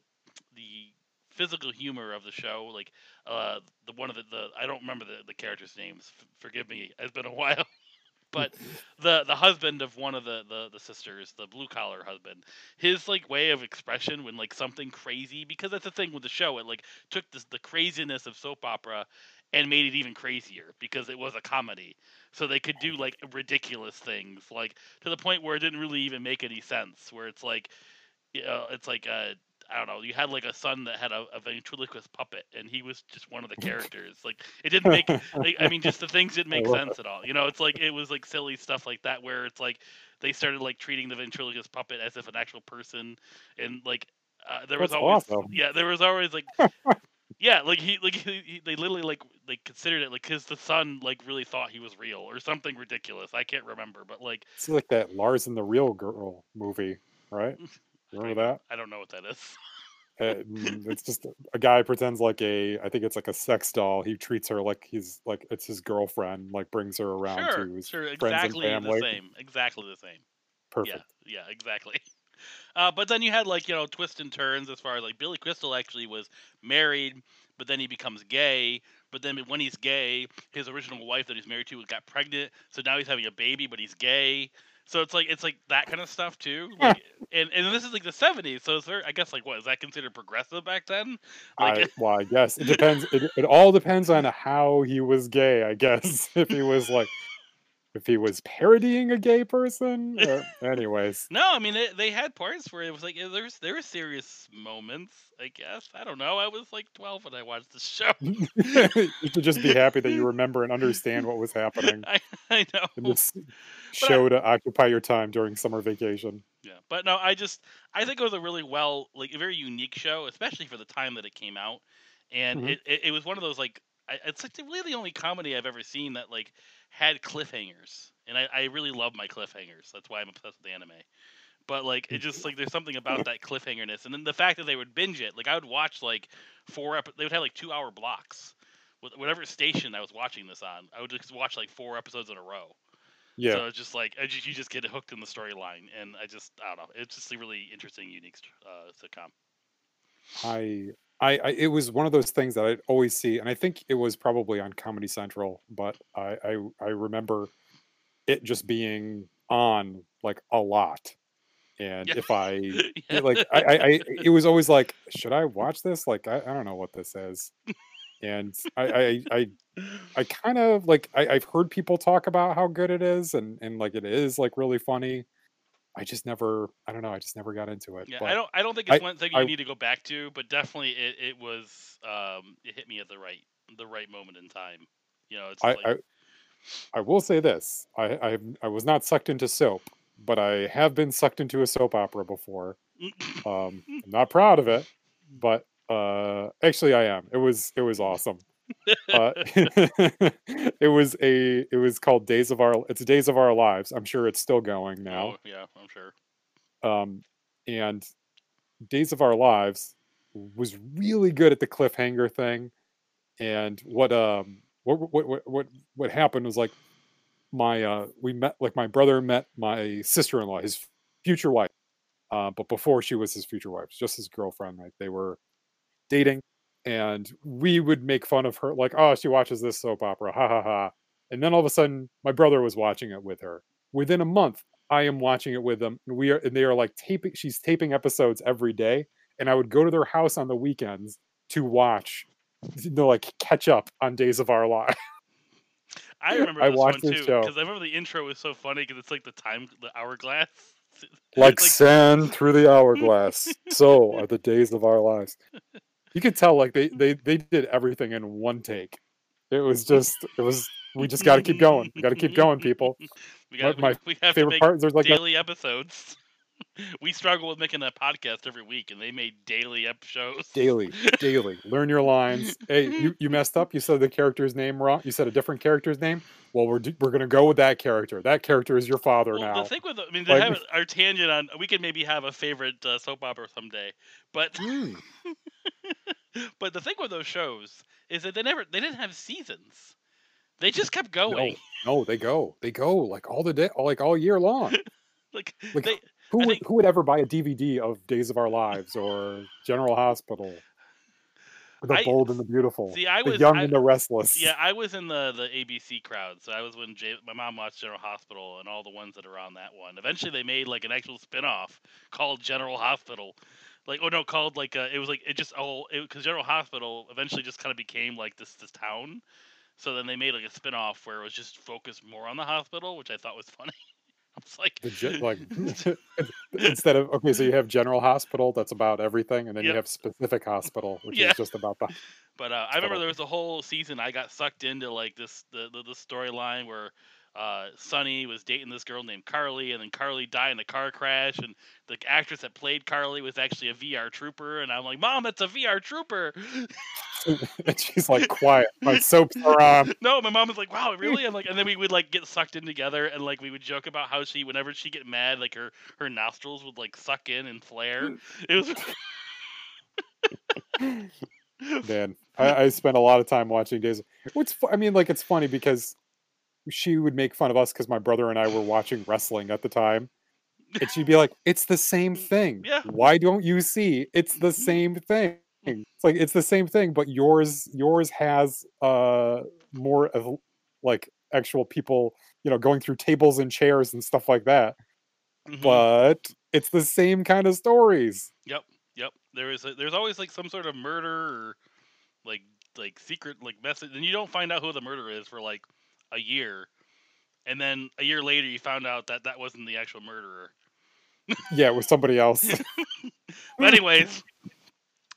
the physical humor of the show like uh the one of the, the i don't remember the, the characters names F- forgive me it's been a [laughs] while but the the husband of one of the, the the sisters the blue collar husband his like way of expression when like something crazy because that's the thing with the show it like took this the craziness of soap opera and made it even crazier because it was a comedy. So they could do like ridiculous things like to the point where it didn't really even make any sense where it's like you know, it's like uh I don't know. You had like a son that had a, a ventriloquist puppet, and he was just one of the [laughs] characters. Like it didn't make. like, I mean, just the things didn't make sense at all. You know, it's like it was like silly stuff like that, where it's like they started like treating the ventriloquist puppet as if an actual person, and like uh, there was That's always awesome. yeah, there was always like [laughs] yeah, like he like he, he- they literally like like considered it like because the son like really thought he was real or something ridiculous. I can't remember, but like It's like that Lars and the Real Girl movie, right? [laughs] Remember that? I don't know what that is. Uh, mm, it's just a guy pretends like a, I think it's like a sex doll. He treats her like he's like it's his girlfriend, like brings her around Sure, to his sure, friends exactly and the family. same, exactly the same. Perfect. Yeah, yeah, exactly. [laughs] Uh, but then you had like you know twists and turns as far as like Billy Crystal actually was married, but then he becomes gay. But then when he's gay, his original wife that he's married to got pregnant, so now he's having a baby, but he's gay. So it's like it's like that kind of stuff too. [laughs] Like, and and this is like the '70s, so is there? I guess like what is that considered progressive back then? Like I, [laughs] well, I guess it depends. It, it all depends on how he was gay. I guess [laughs] if he was like, if he was parodying a gay person. Or, [laughs] anyways, no, I mean they, they had parts where it was like there's there were serious moments. I guess I don't know. I was like 12 when I watched the show. [laughs] you should just be happy that you [laughs] remember and understand what was happening I I know. in this show to occupy your time during summer vacation. Yeah, but no, I just I think it was a really well, like a very unique show, especially for the time that it came out, and Mhm. it, it it was one of those like I, it's like the, really the only comedy I've ever seen that like had cliffhangers, and I, I really love my cliffhangers. That's why I'm obsessed with the anime. But like it just [laughs] like there's something about that cliffhangerness, and then the fact that they would binge it. Like I would watch like four ep- they would have like two hour blocks with whatever station I was watching this on. I would just watch like four episodes in a row. Yeah, So it's just like I just, you just get hooked in the storyline, and I just I don't know. It's just a really interesting, unique uh, sitcom. I, I, I, it was one of those things that I'd always see, and I think it was probably on Comedy Central, but I, I, I remember it just being on like a lot. And Yeah. if I [laughs] Yeah. like, I, I, I, it was always like, should I watch this? Like, I, I don't know what this is. And I, I, I, I kind of like, I, I've heard people talk about how good it is, and and like it is like really funny. I just never, I don't know, I just never got into it. yeah, but I don't I don't think it's I- one thing you I- need to go back to, but definitely it, it was um it hit me at the right the right moment in time. You know, it's I, like I I will say this: I, I I was not sucked into soap, but I have been sucked into a soap opera before. Um, [laughs] I'm not proud of it, but uh, actually, I am. It was it was awesome. Uh, [laughs] it was a it was called Days of Our. It's Days of Our Lives. I'm sure it's still going now. oh, yeah, I'm sure. um, and Days of Our Lives was really good at the cliffhanger thing. And what um what what what what, what happened was like my uh we met like my brother met my sister in law, his future wife. Uh, but before she was his future wife, just his girlfriend, like they were dating, and we would make fun of her, like, oh, she watches this soap opera, ha ha ha. And then all of a sudden, my brother was watching it with her. Within a month, I am watching it with them. And we are, and they are like taping. She's taping episodes every day, and I would go to their house on the weekends to watch, you know, like catch up on Days of Our Lives. I remember I this one watched this too show. because I remember the intro was so funny because it's like the time the hourglass. [laughs] like sand through the hourglass. [laughs] so are the days of our lives. You could tell like they they they did everything in one take. It was just it was we just got to keep going. We got to keep going, people. [laughs] we got my we, we have to Favorite make part there's like that, daily episodes. [laughs] we struggle with making a podcast every week, and they made daily up shows. Daily, daily. [laughs] Learn your lines. Hey, you, you messed up. You said the character's name wrong. You said a different character's name. Well, we're we're gonna go with that character. That character is your father well, now. The thing with, I mean, they like, have our tangent on. We could maybe have a favorite uh, soap opera someday, but mm. But the thing with those shows is that they never they didn't have seasons. They just kept going. No, no they go. They go like all the day, like all year long. [laughs] like, like they, who would, think, who would ever buy a DVD of Days of Our Lives or General Hospital? The I, Bold and the Beautiful. See, I the was Young I, and the Restless. Yeah, I was in the the ABC crowd. So I was when Jay, my mom watched General Hospital and all the ones that are on that one. Eventually, they made like an actual spin-off called General Hospital. Like, oh no, called like uh, it was like it just all because General Hospital eventually just kind of became like this this town. So then they made like a spin-off where it was just focused more on the hospital, which I thought was [laughs] funny. [laughs] It's like, ge- like instead of okay, so you have General Hospital that's about everything, and then yep. you have Specific Hospital, which yeah. is just about the. [laughs] But uh, I remember there was a whole season I got sucked into like this the the, the storyline where uh, Sonny was dating this girl named Carly, and then Carly died in a car crash, and the actress that played Carly was actually a VR trooper, and I'm like, Mom, that's a VR trooper. [laughs] and she's like, quiet, my soaps are on. No, my mom was like, Wow, really? I'm like, and then we would like get sucked in together, and like we would joke about how she, whenever she get mad, like her her nostrils would like suck in and flare. It was. [laughs] Man, I, I spent a lot of time watching Days. What's I mean, like it's funny because she would make fun of us because my brother and I were watching wrestling at the time. [laughs] And she'd be like, It's the same thing. Yeah. Why don't you see? It's the mm-hmm. same thing. It's like it's the same thing, but yours yours has uh more of like actual people, you know, going through tables and chairs and stuff like that. Mm-hmm. But it's the same kind of stories. Yep. Yep. There is a, there's always like some sort of murder or like like secret like message and you don't find out who the murderer is for like a year, and then a year later you found out that that wasn't the actual murderer. [laughs] yeah, it was somebody else. [laughs] but anyways,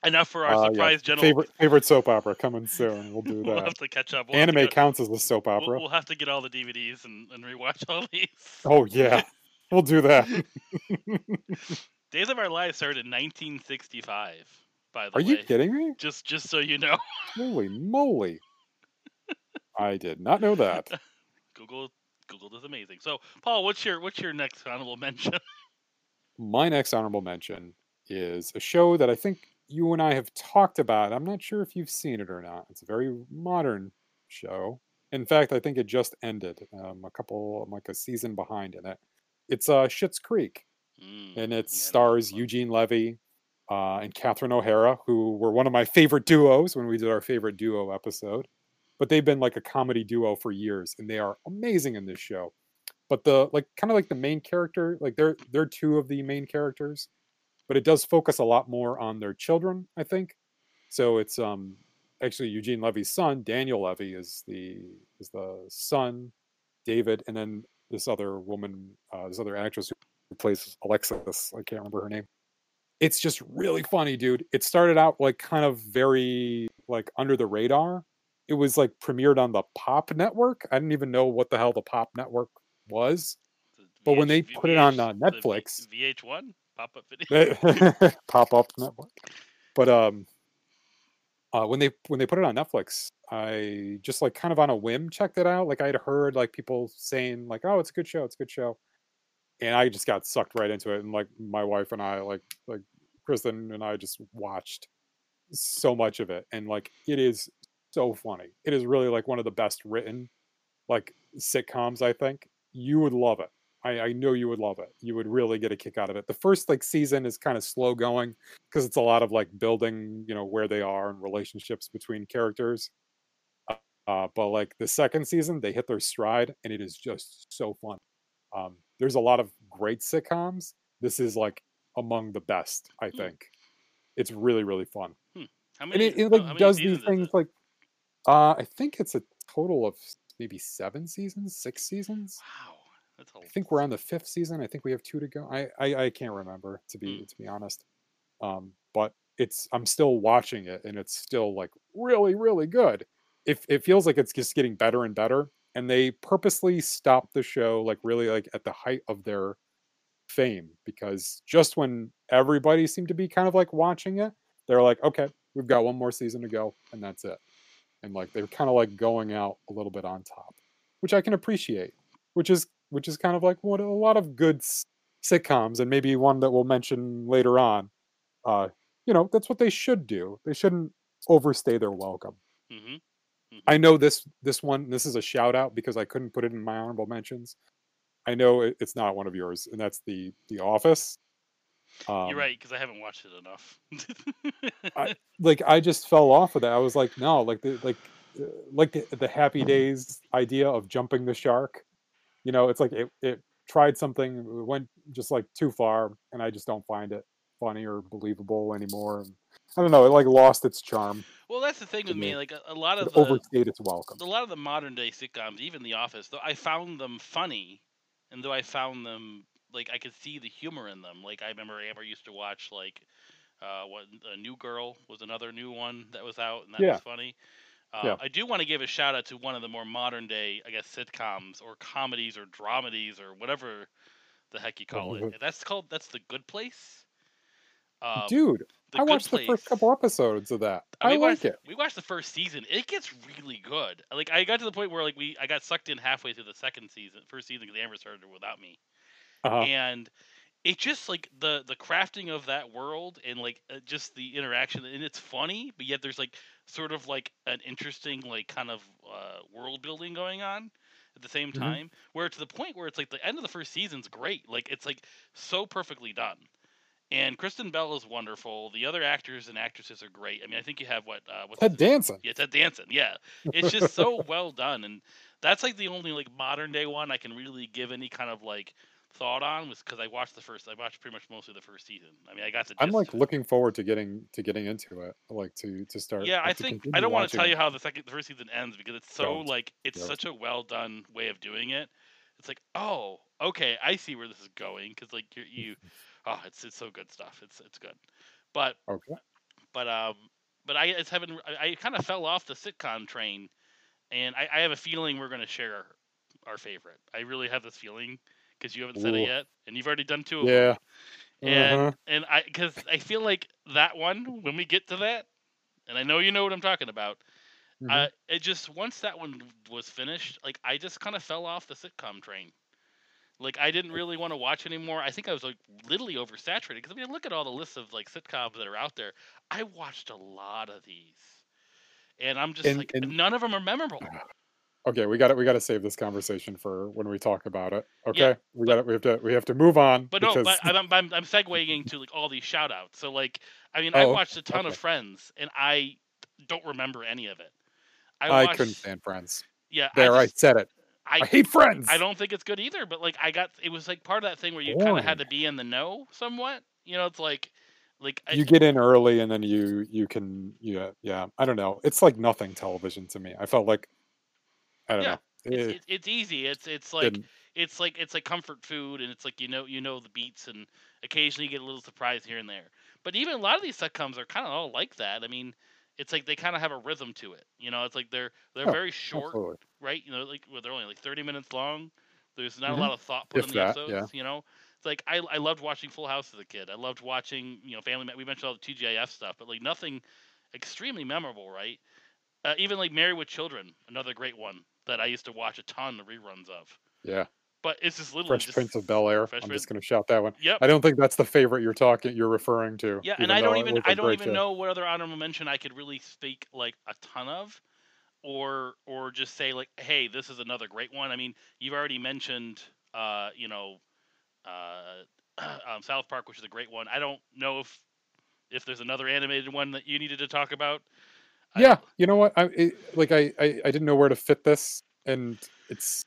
enough for our uh, surprise yeah. general favorite favorite soap opera coming soon. We'll do [laughs] that. we'll have to catch up. We'll Anime counts as a soap opera. We'll, we'll, have to get all the DVDs and, and rewatch all these. Oh yeah, we'll do that. Days of Our Lives started in 1965. By the Are way, are you kidding me? Just just so you know. Holy moly! I did not know that. [laughs] Google Google is amazing. So, Paul, what's your what's your next honorable mention? [laughs] My next honorable mention is a show that I think you and I have talked about. I'm not sure if you've seen it or not. It's a very modern show. In fact, I think it just ended. Um, a couple, like a season behind in it. It's uh, Schitt's Creek, mm, and it yeah, stars Eugene Levy uh, and Catherine O'Hara, who were one of my favorite duos when we did our favorite duo episode but they've been like a comedy duo for years and they are amazing in this show. But the like kind of like the main character like they're they're two of the main characters but it does focus a lot more on their children i think. So it's um actually eugene levy's son daniel levy is the is the son david and then this other woman uh, this other actress who plays alexis i can't remember her name. It's just really funny dude. It started out like kind of very like under the radar it was like premiered on the Pop Network. I didn't even know what the hell the Pop Network was. but when they put it on uh, Netflix, VH1 pop up video, [laughs] pop up [laughs] network. But um, uh, when they when they put it on Netflix, I just like kind of on a whim checked it out. Like I had heard like people saying like, "Oh, it's a good show, it's a good show," and I just got sucked right into it. And like my wife and I, like like Kristen and I, just watched so much of it, and like it is so funny. It is really like one of the best written like sitcoms, I think. You would love it. I, I know you would love it. You would really get a kick out of it. The first like season is kind of slow going because it's a lot of like building, you know, where they are and relationships between characters. Uh, but like the second season, they hit their stride and it is just so fun. Um, there's a lot of great sitcoms. This is like among the best, I hmm. think. It's really, really fun. Hmm. How many, and it, it like does these things like uh, I think it's a total of maybe seven seasons, six seasons. Wow, that's I think we're on the fifth season. I think we have two to go. I I, I can't remember to be mm. to be honest. Um, but it's I'm still watching it, and it's still like really really good. If it feels like it's just getting better and better, and they purposely stopped the show like really like at the height of their fame because just when everybody seemed to be kind of like watching it, they're like, okay, we've got one more season to go, and that's it. And like they're kind of like going out a little bit on top, which I can appreciate. Which is which is kind of like what a lot of good sitcoms, and maybe one that we'll mention later on. Uh, you know, that's what they should do. They shouldn't overstay their welcome. Mm-hmm. Mm-hmm. I know this this one. This is a shout out because I couldn't put it in my honorable mentions. I know it, it's not one of yours, and that's the The Office. Um, You're right because I haven't watched it enough. [laughs] I, like I just fell off of that. I was like, no, like the like uh, like the, the Happy Days idea of jumping the shark. You know, it's like it it tried something, went just like too far, and I just don't find it funny or believable anymore. I don't know, it like lost its charm. Well, that's the thing with me. Like a, a lot of it the, overstayed its welcome. A lot of the modern day sitcoms, even The Office, though I found them funny, and though I found them like I could see the humor in them. Like I remember Amber used to watch like uh, what a New Girl was another new one that was out, and that yeah. was funny. Uh, yeah. I do want to give a shout out to one of the more modern day, I guess, sitcoms or comedies or dramedies or whatever the heck you call it. That's called that's the Good Place. Um, Dude, I watched Place. the first couple episodes of that. I, mean, I like watched, it. We watched the first season. It gets really good. Like I got to the point where like we I got sucked in halfway through the second season, first season because Amber started without me, uh-huh. and it just like the the crafting of that world and like uh, just the interaction and it's funny, but yet there's like sort of like an interesting like kind of uh, world building going on at the same Mhm. time. Where to the point where it's like the end of the first season's great. Like it's like so perfectly done. And Kristen Bell is wonderful. The other actors and actresses are great. I mean, I think you have what uh, what's Ted Danson. yeah, Ted Danson. Yeah, it's just [laughs] so well done, and that's like the only like modern day one I can really give any kind of like thought on was because I watched the first. I watched pretty much mostly the first season. I mean, I got the. I'm like looking forward to getting to getting into it, like to to start. Yeah, I think I don't want to tell you how the second, the first season ends because it's so Don't. like it's Don't. such a well done way of doing it. It's like, oh, okay, I see where this is going because like you're, you, oh, [laughs] it's it's so good stuff. It's it's good, but Okay. but um, but I it's having I, I kind of fell off the sitcom train, and I, I have a feeling we're gonna share our favorite. I really have this feeling because you haven't said it yet, and you've already done two of them. Yeah. And Uh-huh. and I because I feel like that one when we get to that, and I know you know what I'm talking about. Mhm. Uh, it just once that one was finished, like I just kind of fell off the sitcom train. Like I didn't really want to watch anymore. I think I was like literally oversaturated because I mean look at all the lists of like sitcoms that are out there. I watched a lot of these, and I'm just And- like and- none of them are memorable. [sighs] [sighs] Okay, we got it we got to save this conversation for when we talk about it. Okay, Yeah, we got it we have to we have to move on But no, but I'm, I'm I'm segueing [laughs] to like all these shout outs. So like I mean I Oh, watched a ton of. Friends and I don't remember any of it. I, I, couldn't stand Friends. Yeah, There, I, just- said it. I, I hate Friends. I don't think it's good either, but like I got it was like part of that thing where you kind of had to be in the know somewhat. You know, it's like like I, You get in early and then you you can yeah yeah I don't know. It's like nothing television to me. I felt like I don't Yeah, know. it's, it's it's easy. It's it's like didn't- it's like it's like comfort food, and it's like you know you know the beats, and occasionally you get a little surprise here and there. But even a lot of these sitcoms are kind of all like that. I mean, it's like they kind of have a rhythm to it. You know, it's like they're they're Oh, very short, absolutely. right? You know, like well, they're only like thirty minutes long. There's not Mhm. a lot of thought put If in the that, episodes. yeah. You know, it's like I I loved watching Full House as a kid. I loved watching you know Family. We mentioned all the TGIF stuff, but like nothing extremely memorable, right? Uh, even like Married with Children, another great one that I used to watch a ton of reruns of. Yeah. But it's just little Fresh just Prince of Bel Air. I'm just going to shout that one. Yep. I don't think that's the favorite you're talking you're referring to. Yeah, and I don't even I don't even show. know what other honorable mention I could really speak like a ton of, or or just say like, hey, this is another great one. I mean, you've already mentioned, uh, you know, uh, [clears throat] um, South Park, which is a great one. I don't know if if there's another animated one that you needed to talk about. I Yeah, you know what? I it, like I, I I didn't know where to fit this, and it's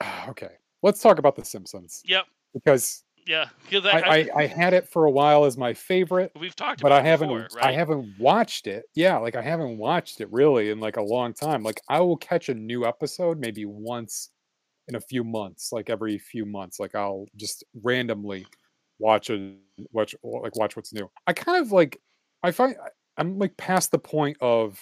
ah, okay. Let's talk about The Simpsons Yep. because Yeah. Because I, I, I had it for a while as my favorite, we've talked but about I haven't before, I haven't watched it. Yeah, like I haven't watched it really in like a long time. Like I will catch a new episode maybe once in a few months, like every few months. Like I'll just randomly watch and watch like watch what's new. I kind of like I find I- I'm like past the point of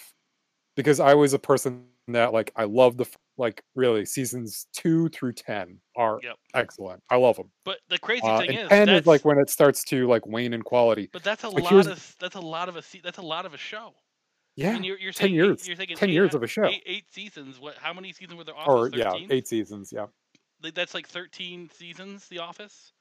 because I was a person that like I love the like really seasons two through ten are Yep. excellent. I love them. But the crazy Uh, thing and is, ten is like when it starts to like wane in quality. but that's a like, lot of that's a lot of a that's a lot of a show. I Yeah, mean, you're, you're 10 saying years. Eight, you're thinking 10 years uh, of a show. Eight, eight seasons. What? How many seasons were there? or Office? yeah, eight seasons. Yeah. That's like thirteen seasons. The Office.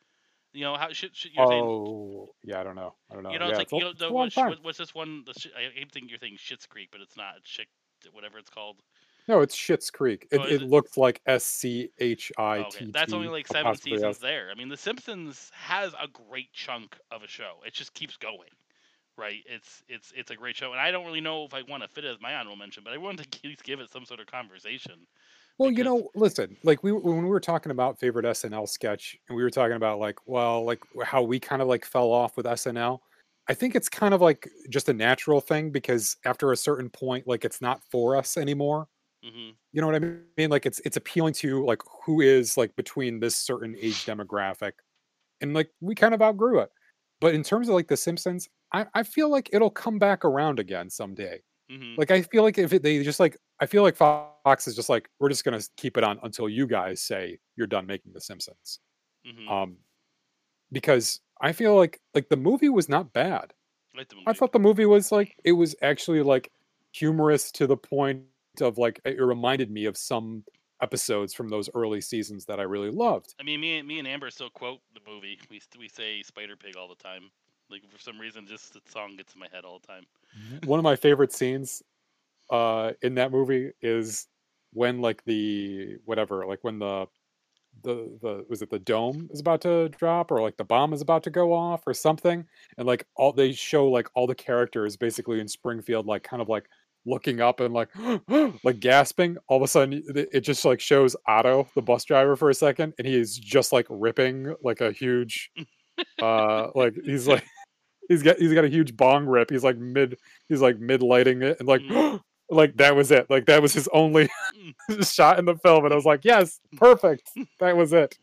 You know how should, should you're saying Oh, yeah. I don't know. I don't know. You know, yeah, it's like it's you know, the, what, what- what's this one? The sh- I keep thinking you're saying Shit's Creek, but it's not. It's shit, whatever it's called. No, it's Shit's Creek. It, Oh, it it? looks like S C H Oh, okay, that's only like seven seasons there. I mean, The Simpsons has a great chunk of a show. It just keeps going, right? It's it's it's a great show, and I don't really know if I want to fit it as my honorable mention, but I wanted to [laughs] at least give it some sort of conversation. Well, you know, listen, like we when we were talking about favorite SNL sketch, and we were talking about like, well, like how we kind of like fell off with SNL. I think it's kind of like just a natural thing because after a certain point, like it's not for us anymore. hmm You know what I mean? Like it's it's appealing to like who is like between this certain age demographic, and like we kind of outgrew it. But in terms of like The Simpsons, I, I feel like it'll come back around again someday. Hmm Like I feel like if it, they just like I feel like Fox is just like we're just gonna keep it on until you guys say you're done making The Simpsons. hmm Um, because I feel like like the movie was not bad. the. I thought the movie was like it was actually like humorous to the point of like it reminded me of some episodes from those early seasons that I really loved. I mean, me and me and Amber still quote the movie. We we say Spider Pig all the time. Like for some reason, just the song gets in my head all the time. One of my favorite scenes uh in that movie is when like the whatever like when the the the was it the dome is about to drop or like the bomb is about to go off or something? And like all they show like all the characters basically in Springfield like kind of like looking up and like [gasps] like gasping. All of a sudden it it just like shows Otto the bus driver for a second and he's just like ripping like a huge uh like he's like he's got he's got a huge bong rip. He's like mid he's like mid lighting it and like [gasps] like that was it. Like that was his only [laughs] shot in the film and i was like yes perfect. [laughs] That was it.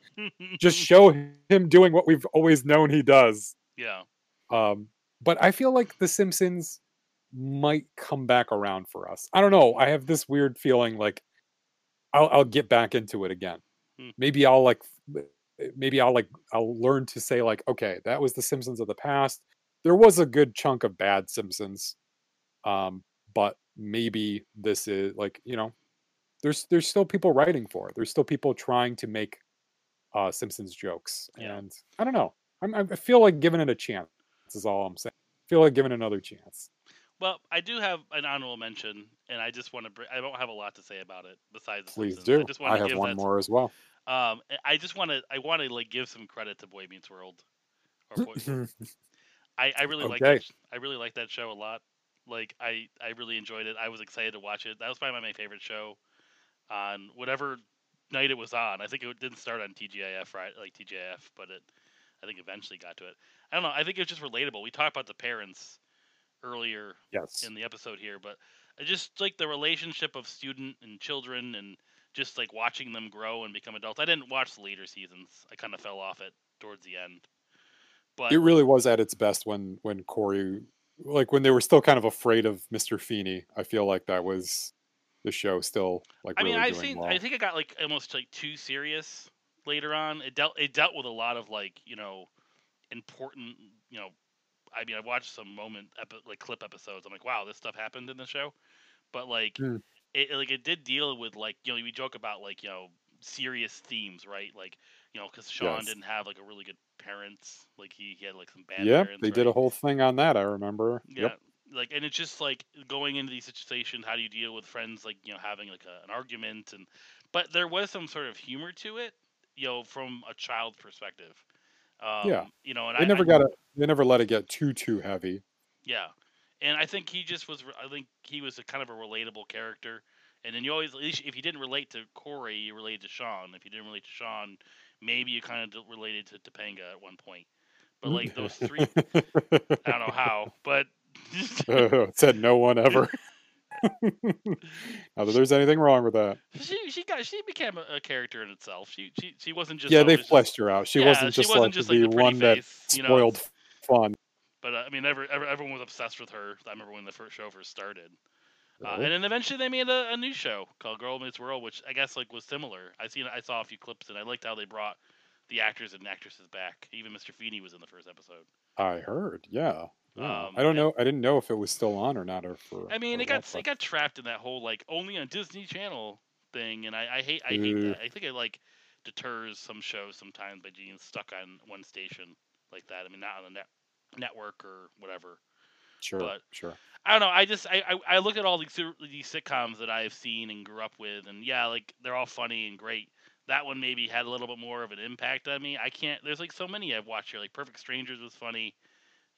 Just show him doing what we've always known he does. Yeah. um but i feel like the simpsons might come back around for us. I don't know. I have this weird feeling like i'll, I'll get back into it again. Hmm. maybe i'll like maybe i'll like i'll learn to say like okay that was the simpsons of the past there was a good chunk of bad simpsons um but maybe this is like you know there's there's still people writing for it there's still people trying to make uh simpsons jokes Yeah. and i don't know I'm, i feel like giving it a chance This is all i'm saying I feel like giving it another chance Well, I do have an honorable mention, and I just want to. I don't have a lot to say about it besides. Please Simpsons. do I just want i to have give one more as well Um, I- I just want to. I want to like give some credit to Boy Meets World. Or Boy, [laughs] I, I really like Okay. that. I really like that show a lot. Like I, I really enjoyed it. I was excited to watch it. That was probably my favorite show on whatever night it was on. I think it didn't start on TGIF, right? Like TGIF, but it, I think eventually got to it. I don't know. I think it was just relatable. We talked about the parents earlier yes in the episode here, but I just like the relationship of student and children and just like watching them grow and become adults. I didn't watch the later seasons. I kind of fell off it towards the end. But it really was at its best when when cory like when they were still kind of afraid of mr feeney i feel like that was the show still like I mean, really I've doing seen. well. I think it got like almost like too serious later on. It dealt. It dealt with a lot of like you know important. You know, I mean, I watched some moment epi- like clip episodes. I'm like, wow, this stuff happened in the show. But like, Mm. it like it did deal with like you know we joke about like you know serious themes, right? Like you know because Sean Yes. didn't have like a really good parents. Like he, he had like some bad. Yep, parents, they did a whole thing on that. I remember. Yeah. Yep. Like, and it's just like going into these situations. How do you deal with friends? Like, you know, having like a, an argument, and but there was some sort of humor to it, you know, from a child's perspective. Um, Yeah. You know, and They I, never I- got it. They never let it get too too heavy. yeah, and I think he just was. I think he was a kind of a relatable character. And then you always, at least if you didn't relate to Cory, you related to Sean. If you didn't relate to Sean, maybe you kind of related to Topanga at one point. But like those three, [laughs] I don't know how, but [laughs] said no one ever. [laughs] Not that there's anything wrong with that. she she got she became a, a character in itself. She she she wasn't just yeah, they always just- fleshed her out. She Yeah, wasn't she just wasn't like just, the, like, the one that face, you know. spoiled fun. But uh, I mean, ever, ever, everyone was obsessed with her. I remember when the first show first started. Uh, and then eventually they made a, a new show called Girl Meets World, which I guess like was similar. I seen I saw a few clips and I liked how they brought the actors and actresses back. Even Mr. Feeney was in the first episode. I heard. Yeah. yeah. Um, I don't and- know. I didn't know if it was still on or not, or for. I mean, it got it got trapped in that whole like only on Disney Channel thing, and I, I hate I hate that. I think it like deters some shows sometimes by being stuck on one station like that. I mean, not on the net network or whatever. Sure. but- sure. I don't know. I just I, I, I look at all these these sitcoms that I've seen and grew up with, and yeah, like they're all funny and great. That one maybe had a little bit more of an impact on me. I can't. There's like so many I've watched here. Like Perfect Strangers was funny.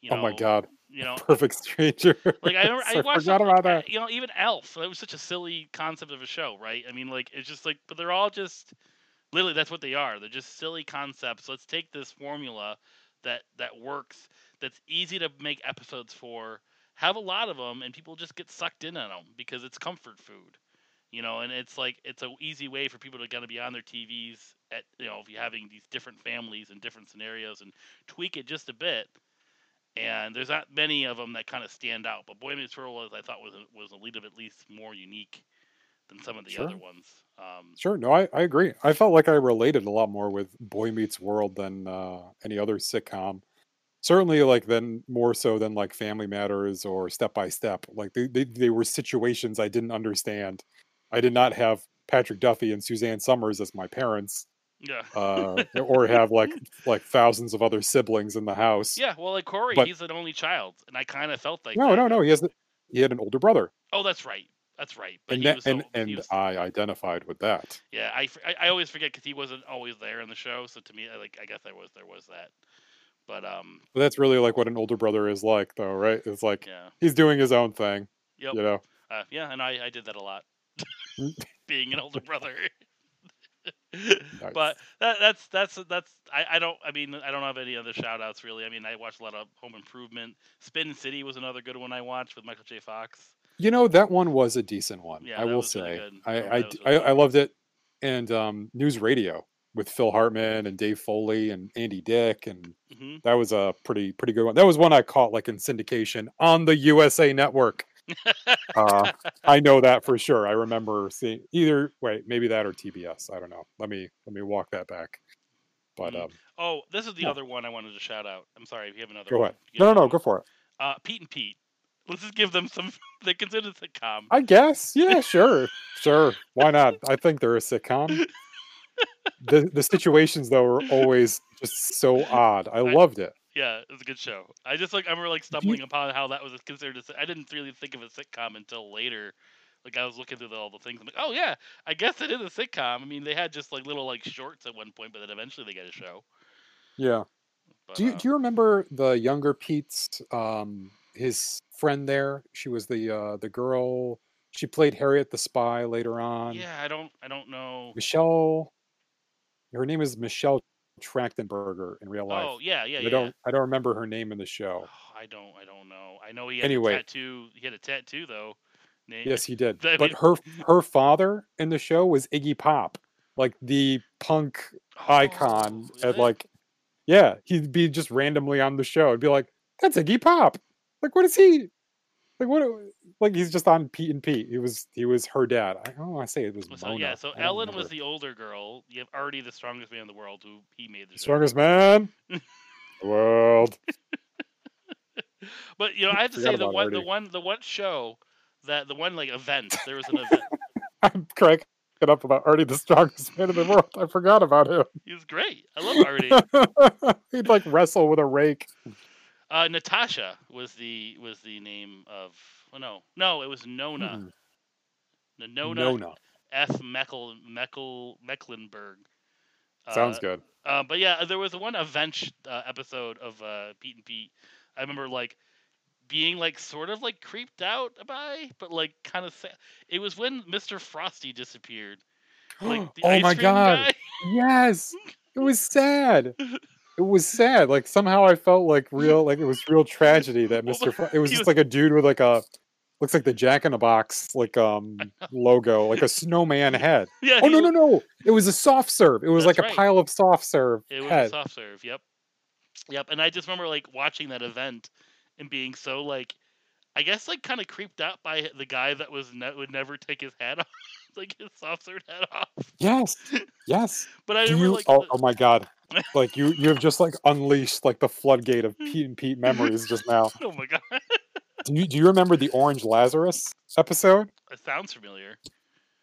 You know, oh my god. You know, [laughs] Perfect stranger. like I remember, [laughs] I I watched forgot about like, that. You know, even ALF. That was such a silly concept of a show, right? I mean, like it's just like, but they're all just literally that's what they are. They're just silly concepts. Let's take this formula that that works, that's easy to make episodes for, have a lot of them, and people just get sucked in on them because it's comfort food. You know, and it's like it's an easy way for people to kind of be on their TVs at you know if you're having these different families and different scenarios and tweak it just a bit and there's not many of them that kind of stand out. But Boy Meets World was I thought was a, was a lead of at least more unique than some of the Sure. other ones. Um, Sure. No, I, I agree. I felt like I related a lot more with Boy Meets World than uh, any other sitcom. Certainly, like then more so than like Family Matters or Step by Step. Like they, they they were situations I didn't understand. I did not have Patrick Duffy and Suzanne Somers as my parents, yeah. uh, [laughs] or have like like thousands of other siblings in the house. yeah, well, like Cory, but- he's an only child, and I kind of felt like no, that. no, no. He has he had an older brother, Oh, that's right, that's right. But and he that, was and he and was- I identified with that. yeah, I I always forget because he wasn't always there in the show. So to me, I like I guess there was there was that, but um, But that's really like what an older brother is like, though, right? It's like yeah, he's doing his own thing. yep, You know. uh, yeah, and I I did that a lot, Mm. [laughs] being an older brother. [laughs] Nice. But that, that's that's that's I, I don't I mean I don't have any other shout outs really. I mean I watched a lot of Home Improvement. Spin City was another good one I watched with Michael J. Fox. You know that one was a decent one. Yeah, I will really say. good. I I, really I- I loved it, and um, News Radio with Phil Hartman and Dave Foley and Andy Dick, and hmm that was a pretty pretty good one. That was one I caught like in syndication on the USA Network. Uh, [laughs] I know that for sure. I remember seeing either wait maybe that or TBS. I don't know. Let me let me walk that back. But Mm. um, Oh, this is the Yeah. other one I wanted to shout out. I'm sorry if you have another. go one. ahead. No, no, no, go for it. Uh, Pete and Pete. Let's just give them some. [laughs] They consider it a sitcom. I guess. Yeah, sure. [laughs] sure. Why not? I think they're a sitcom. The the situations though were always just so [laughs] odd. I I- loved it. Yeah, it was a good show. I just like I remember like stumbling upon how that was considered. A, I didn't really think of a sitcom until later. Like I was looking through the, all the things. I'm like, oh yeah, I guess it is a sitcom. I mean, they had just like little like shorts at one point, but then eventually they get a show. Yeah. But, Do you uh, do you remember the younger Pete's um his friend there? She was the uh the girl she played Harriet the spy later on. yeah, I don't, I don't know. Michelle her name is Michelle Trachtenberger in real life. Oh yeah, yeah, I yeah. don't I don't remember her name in the show. Oh, [sighs] I don't, I don't know. I know he had Anyway. a tattoo. He had a tattoo though. Yes, he did. [laughs] I But her her father in the show was Iggy Pop, like the punk oh, icon. Oh, And really? like, yeah, he'd be just randomly on the show. It'd be like, "That's Iggy Pop." Like, what is he? Like, what? Like, he's just on Pete and Pete. He was he was her dad. I don't want to say it was So Mona. yeah, so Ellen was the older girl. You have already the strongest man in the world, who he made the strongest man [laughs] in the world. But you know, I have to say the one, the one, the one show that the one like event. There was an [laughs] event. I'm cracking up about Artie, the strongest man in the world. I forgot about him. He was great. I love Artie. [laughs] He'd like wrestle with a rake. Uh, Natasha was the was the name of. Well, no, no, it was Nona. Mm, The Nona, Nona. F. Meckel Meckel Mecklenberg. Sounds Uh, good. Uh, but yeah, there was one event uh, episode of uh, Pete and Pete. I remember like being like sort of like creeped out by, but like kind of sad. It was when Mr. Frosty disappeared. Like [gasps] oh my god. guy. Yes. [laughs] It was sad. [laughs] It was sad. Like somehow I felt like real like it was real tragedy that [laughs] Mr. It was just like a dude with like a looks like the Jack in the Box like um [laughs] logo, like a snowman head. Yeah. Oh no no no. It was a soft serve. It was like right. a pile of soft serve It was head. a soft serve. Yep. Yep. And I just remember like watching that event and being so like I guess like kind of creeped out by the guy that was ne- would never take his hat [laughs] off, like his soft serve hat off. Yes, yes. But I remember you? like Oh, the- oh my God! Like you, you have just like unleashed like the floodgate of Pete and Pete [laughs] memories just now. oh my god, Do you do you remember the Orange Lazarus episode? it sounds familiar.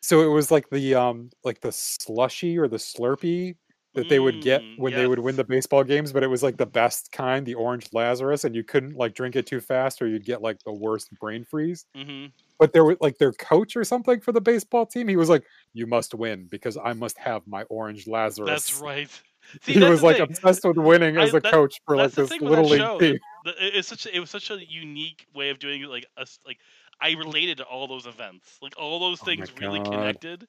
So it was like the um like the slushy or the Slurpee that they would get Mm, when they would win the baseball games, but it was like the best kind, the Orange Lazarus, and you couldn't like drink it too fast or you'd get like the worst brain freeze. hmm But there was like their coach or something for the baseball team. He was like, "You must win because I must have my Orange Lazarus." That's right. See, he was like thing. obsessed with winning I- as a that- coach for like this little league show. team. It- It's such it was such a unique way of doing it. Like us, like I related to all those events. Like all those Oh things really God. connected.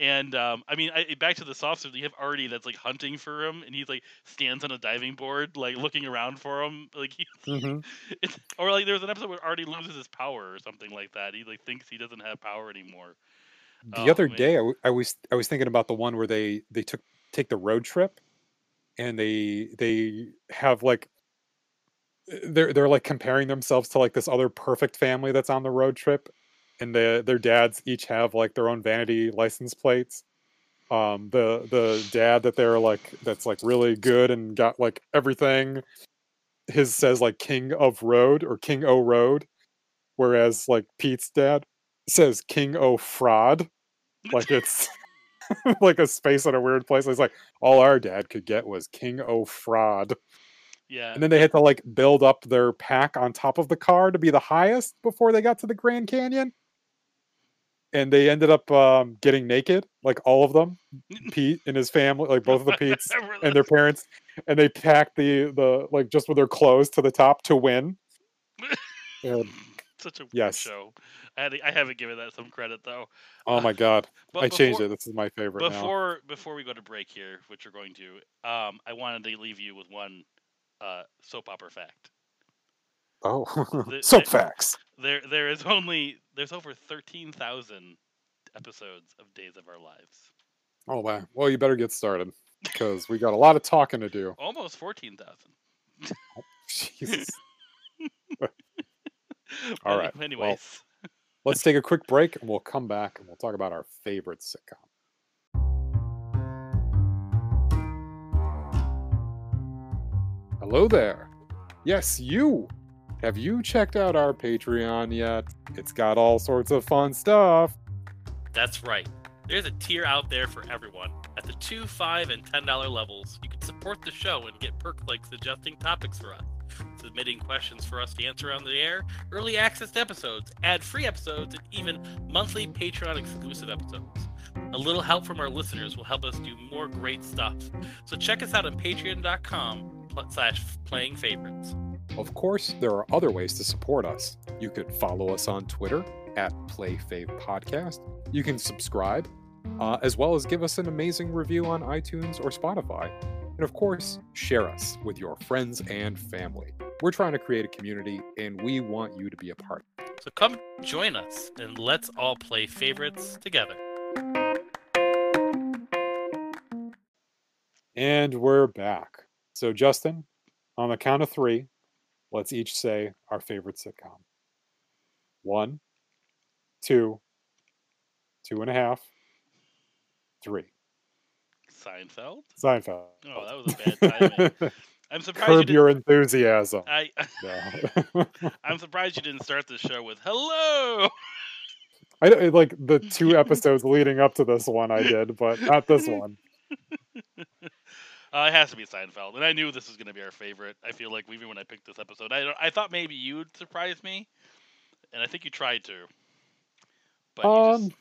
And um, I mean, I, back to the soft serve. You have Artie that's like hunting for him, and he's like stands on a diving board, like looking around for him. [laughs] Like he, Mhm. it's, or like there's an episode where Artie loses his power or something like that. He like thinks he doesn't have power anymore. The Oh, other man. day, I, w- I was I was thinking about the one where they they took take the road trip, and they they have like uh, they're they're like comparing themselves to like this other perfect family that's on the road trip, and the their dads each have like their own vanity license plates. Um, the the dad that they're like that's like really good and got like everything. His says like King of Road or King O Road, whereas like Pete's dad says King O Fraud like it's [laughs] like a space in a weird place. It's like all our dad could get was King O Fraud, Yeah. and then they had to like build up their pack on top of the car to be the highest before they got to the Grand Canyon. And they ended up um, getting naked, like all of them, [laughs] Pete and his family, like both of the Pete's [laughs] and their parents, and they packed the the like just with their clothes to the top to win. And, Such a weird yes. show. I had I haven't given that some credit though. oh my [laughs] god, But I changed it. This is my favorite now. Before before we go to break here, which we're going to, um, I wanted to leave you with one uh, soap opera fact. Oh, the- [laughs] soap the- facts. There there is only there's over thirteen thousand episodes of Days of Our Lives. Oh wow. Well, you better get started because we got a lot of talking to do. Almost fourteen thousand. Jesus. [laughs] All right, well, Anyways, Let's take a quick break and we'll come back and we'll talk about our favorite sitcom. Hello there. Yes, you. Have you checked out our Patreon yet? It's got all sorts of fun stuff. That's right. There's a tier out there for everyone. At the two, five, and ten dollar levels, you can support the show and get perks like suggesting topics for us, submitting questions for us to answer on the air, early access to episodes, ad-free episodes, and even monthly Patreon exclusive episodes. A little help from our listeners will help us do more great stuff. So check us out on patreon.com slash playing favorites. Of course, there are other ways to support us. You could follow us on Twitter at PlayFavPodcast. You can subscribe, uh, as well as give us an amazing review on iTunes or Spotify. And of course, share us with your friends and family. We're trying to create a community, and we want you to be a part. So come join us and let's all play favorites together. And we're back. So, Justin, on the count of three, let's each say our favorite sitcom. One, two, two and a half, three. Seinfeld? Seinfeld. Oh, that was a bad timing. [laughs] I'm surprised Curb didn't. your enthusiasm. I, [laughs] No. [laughs] I'm surprised you didn't start the show with "Hello." I like the [laughs] two episodes leading up to this one. I did, but not this one. Uh, it has to be Seinfeld, and I knew this was going to be our favorite. I feel like even when I picked this episode, I I thought maybe you'd surprise me, and I think you tried to. But you Um, just,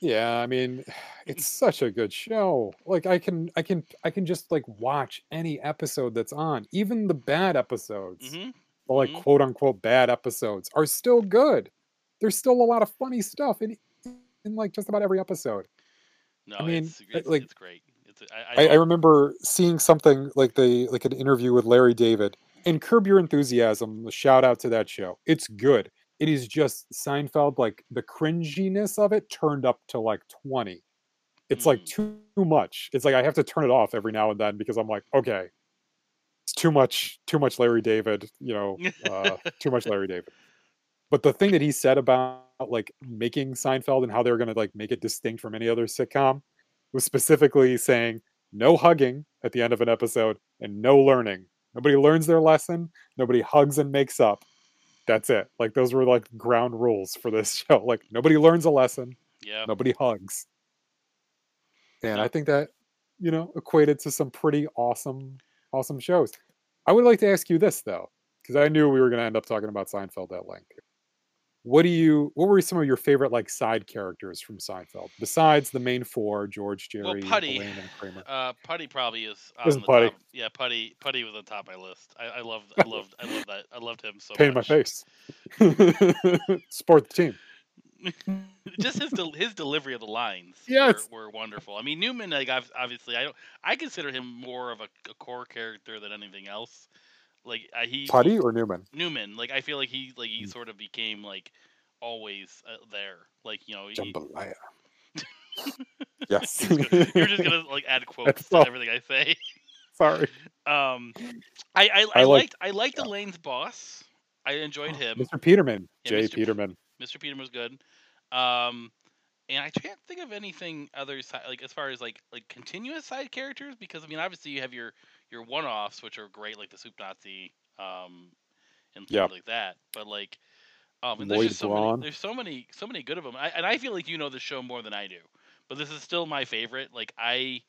yeah, I mean, [sighs] it's such a good show. Like I can, I can, I can just like watch any episode that's on, even the bad episodes. Mhm. the like Mhm. quote unquote bad episodes are still good. There's still a lot of funny stuff in in like just about every episode. no, I mean, it's, it's, like- it's great. It's, I, I, I, I remember seeing something like the like an interview with Larry David and Curb Your Enthusiasm. Shout out to that show. It's good. It is just Seinfeld, like the cringiness of it turned up to like 20. It's like Mm. too, too much. It's like I have to turn it off every now and then because I'm like, okay, it's too much, too much Larry David, you know, uh, [laughs] too much Larry David. But the thing that he said about like making Seinfeld and how they were going to like make it distinct from any other sitcom was specifically saying no hugging at the end of an episode and no learning. Nobody learns their lesson. Nobody hugs and makes up. That's it. Like those were like ground rules for this [laughs] show. Like nobody learns a lesson. Yeah. Nobody hugs. And. I think that, you know, equated to some pretty awesome, awesome shows. I would like to ask you this though, because I knew we were going to end up talking about Seinfeld at length. What do you? What were some of your favorite like side characters from Seinfeld besides the main four: George, Well, Jerry, Puddy. Elaine, and Kramer? Uh, Puddy probably is on Puddy. top. Yeah, Puddy. Puddy was on top of my list. I, I loved. I [laughs] loved. I loved that. I loved him so Pain in my face. [laughs] support the team. [laughs] Just his del- his delivery of the lines. Yes. Were, were wonderful. I mean, Newman. Like, obviously, I don't. I consider him more of a, a core character than anything else. Like, I, he Puddy or Newman? Newman. Like, I feel like he like he Mm. sort of became like always uh, there. Like, you know, he, Jambalaya. [laughs] yes. you're just gonna like add [laughs] quotes to everything I say. [laughs] Sorry. Um, I I, I I, like- liked I liked yeah. Elaine's boss. I enjoyed [gasps] him. Mr. Peterman. Yeah, Jay Mr. Peterman. Mr. Peterman was good. Um, and I can't think of anything other side like as far as like like continuous side characters because I mean obviously you have your your one offs which are great like the Soup Nazi um and things Yeah. like that. But like um and there's just so Braun. many there's so many so many good of them. I, and I feel like you know the show more than I do. But this is still my favorite. Like I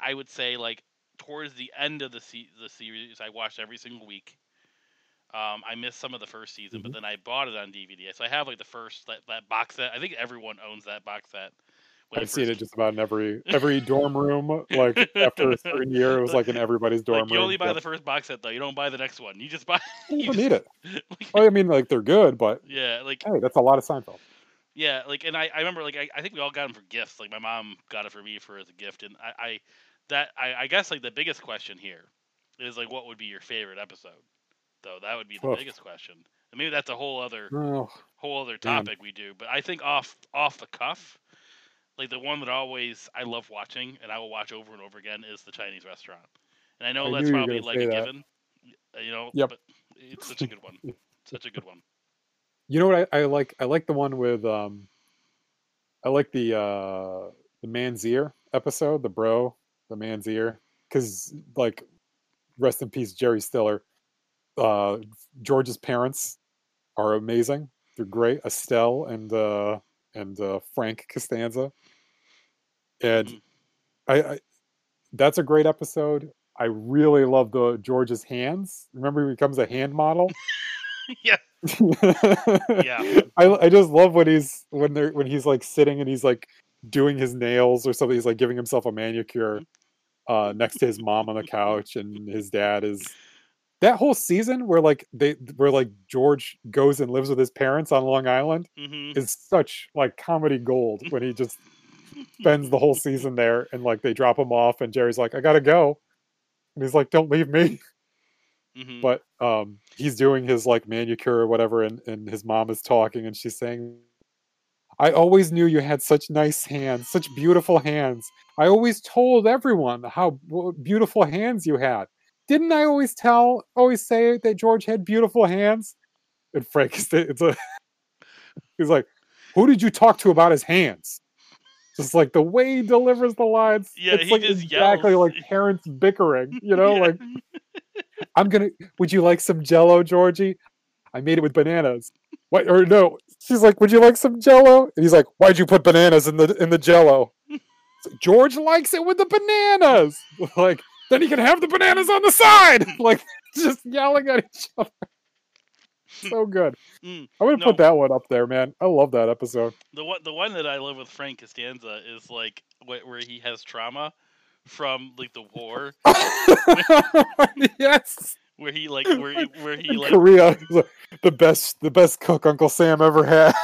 I would say like towards the end of the se- the series I watched every single week. Um, I missed some of the first season, but Mhm. then I bought it on DVD. So I have like the first that, that box set. I think everyone owns that box set. I've seen it just about in every every dorm room. Like after a certain [laughs] year, it was like in everybody's dorm Like you room. only buy Yep. the first box set though. You don't buy the next one. You just buy. You [laughs] you don't just- need it. [laughs] like- Well, I mean, like they're good, but yeah, like hey, that's a lot of Seinfeld. Yeah, like, and I, I remember, like, I, I think we all got them for gifts. Like, my mom got it for me for as a gift, and I, I that, I, I guess, like, the biggest question here is like, what would be your favorite episode? Though that would be the Oof. biggest question. And maybe that's a whole other, Oh, whole other Man. topic we do. But I think off, off the cuff, like the one that always I love watching and I will watch over and over again is the Chinese restaurant. And I know I that's knew you were probably like a that. given, you know. Yep. But it's such a good one. such a good one. you know what I, I like? I like the one with um, I like the uh the man's ear episode, the bro, the man's ear, because like, rest in peace, Jerry Stiller. Uh, George's parents are amazing. They're great, Estelle and uh and uh, Frank Costanza, and Mhm. I, I that's a great episode. I really love the George's hands. Remember, he becomes a hand model. [laughs] yeah. yeah. [laughs] I I just love when he's when they're when he's like sitting and he's like doing his nails or something. He's like giving himself a manicure uh next to his mom on the couch, and his dad is that whole season where like they where like George goes and lives with his parents on Long Island hmm is such like comedy gold when he just spends the whole season there and like they drop him off and Jerry's like, I gotta go. And he's like, Don't leave me. hmm But um he's doing his like manicure or whatever and, and his mom is talking and she's saying I always knew you had such nice hands, such beautiful hands. I always told everyone how beautiful hands you had. Didn't I always tell, always say that George had beautiful hands? And Frank is it's a [laughs] he's like, Who did you talk to about his hands? Just like the way he delivers the lines. Yeah, it's he like exactly yells. like parents bickering, [laughs] you know, Yeah. like I'm gonna. Would you like some Jello, Georgie? I made it with bananas. What? Or no? She's like, would you like some Jello? And he's like, why'd you put bananas in the in the Jello? Like, George likes it with the bananas. [laughs] Like, then he can have the bananas on the side. [laughs] Like, just yelling at each other. So good. Mm, I'm gonna no. put that one up there, man. I love that episode. the one the one that I love with Frank Costanza is like where he has trauma from like the war, [laughs] yes. [laughs] where he like where he, where he like Korea, the best, the best cook Uncle Sam ever had.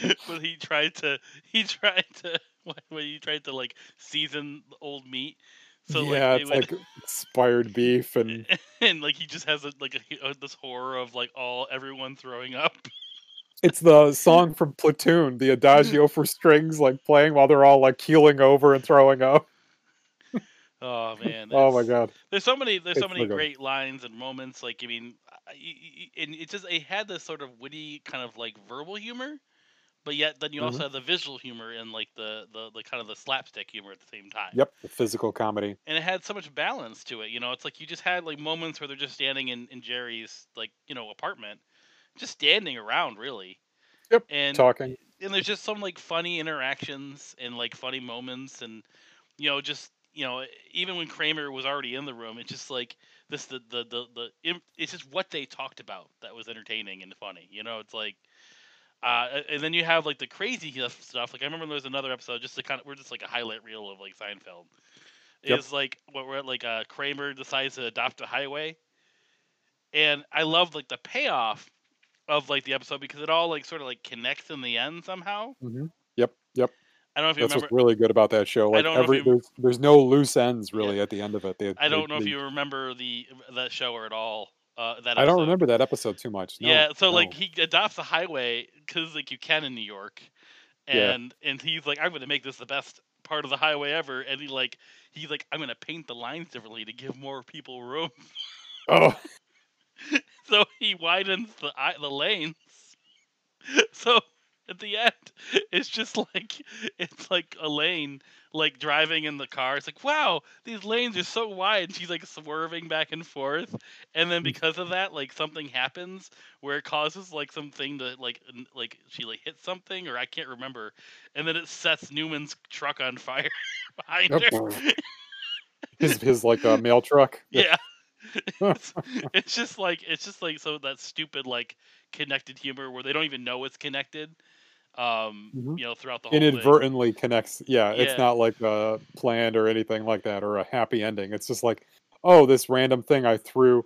[laughs] when he tried to he tried to when he tried to like season old meat. So yeah, like, it's would, like expired beef and [laughs] and like he just has a, like a, uh, this horror of like all everyone throwing up. it's the [laughs] song from Platoon, the adagio for strings, like playing while they're all like keeling over and throwing up. Oh [laughs] man. Oh my god. There's so many. There's so many good. great lines and moments. Like I mean, I- y- y- and it just it had this sort of witty kind of like verbal humor, but yet then you also Mhm. have the visual humor and like the, the the kind of the slapstick humor at the same time. Yep. The physical comedy. And it had so much balance to it. You know, it's like you just had like moments where they're just standing in in Jerry's like you know apartment, just standing around really. Yep, And Talking. and there's just some like funny interactions and like funny moments and you know just you know even when Kramer was already in the room it's just like this the the the, the it's just what they talked about that was entertaining and funny you know it's like uh and then you have like the crazy [laughs] stuff like I remember there was another episode just to kind of we're just like a highlight reel of like Seinfeld Yep. is like what we're at like uh Kramer decides to adopt a highway and I love like the payoff of like the episode because it all like sort of like connects in the end somehow. hmm Yep. Yep. I don't know if you That's remember. what's really good about that show. Like don't know if every you- there's, there's no loose ends really at the end of it. They, I don't they- know if they- you remember the that show or at all. Uh, that I don't remember that episode too much. No, yeah, so like he adopts a highway because like you can in New York, Yeah. and and he's like, I'm gonna make this the best part of the highway ever, and he like he's like, I'm gonna paint the lines differently to give more people room. Oh, [laughs] so he widens the the lanes. [laughs] So at the end, [laughs] it's just like it's like a lane, like driving in the car. It's like, wow, these lanes are so wide. And she's like swerving back and forth, and then because of that, like something happens where it causes like something to like like she like hits something or I can't remember, and then it sets Newman's truck on fire [laughs] behind her. [laughs] his his like uh, mail truck. Yeah. it's, it's just like it's just like so that stupid like connected humor where they don't even know it's connected. Um, Mhm. you know, throughout the whole thing. inadvertently connects. Yeah, Yeah. it's not like uh, planned or anything like that or a happy ending. It's just like, oh, this random thing I threw.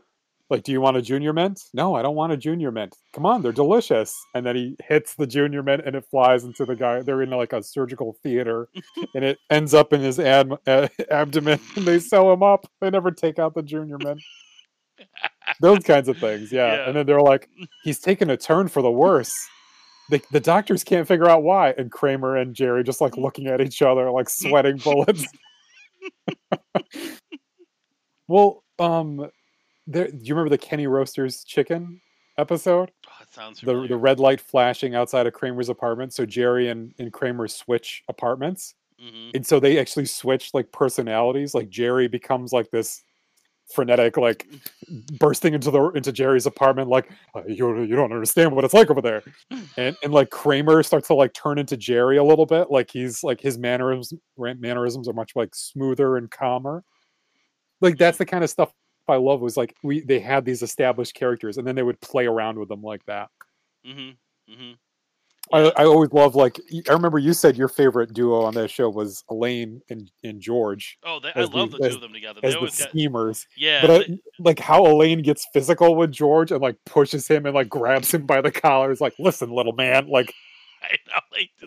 Like, do you want a junior mint? No, I don't want a junior mint. Come on, they're delicious. And then he hits the junior mint and it flies into the guy. They're in like a surgical theater [laughs] and it ends up in his ad- uh, abdomen [laughs] and they sew him up. They never take out the junior mint. [laughs] Those kinds of things, yeah. Yeah. And then they're like, he's taking a turn for the worse. The, the doctors can't figure out why. And Kramer and Jerry just like looking at each other, like sweating [laughs] bullets. well, um, there, do you remember the Kenny Roasters chicken episode? Oh, that sounds The, familiar. the red light flashing outside of Kramer's apartment. So Jerry and, and Kramer switch apartments. Mhm. And so they actually switch like personalities. Like Jerry becomes like this frenetic, like bursting into the into Jerry's apartment, like "Uh, you you don't understand what it's like over there. And and like Kramer starts to like turn into Jerry a little bit. Like he's like his mannerisms mannerisms are much like smoother and calmer. Like that's the kind of stuff I love. Was like we they had these established characters, and then they would play around with them like that. Mhm. Mhm. I, I always love like I remember you said your favorite duo on that show was Elaine and, and George Oh, they, I love the- the, two of them together. as They the always got schemers. yeah. but they- like how Elaine gets physical with George and like pushes him and like grabs him by the collar is like, listen, little man, like [laughs] I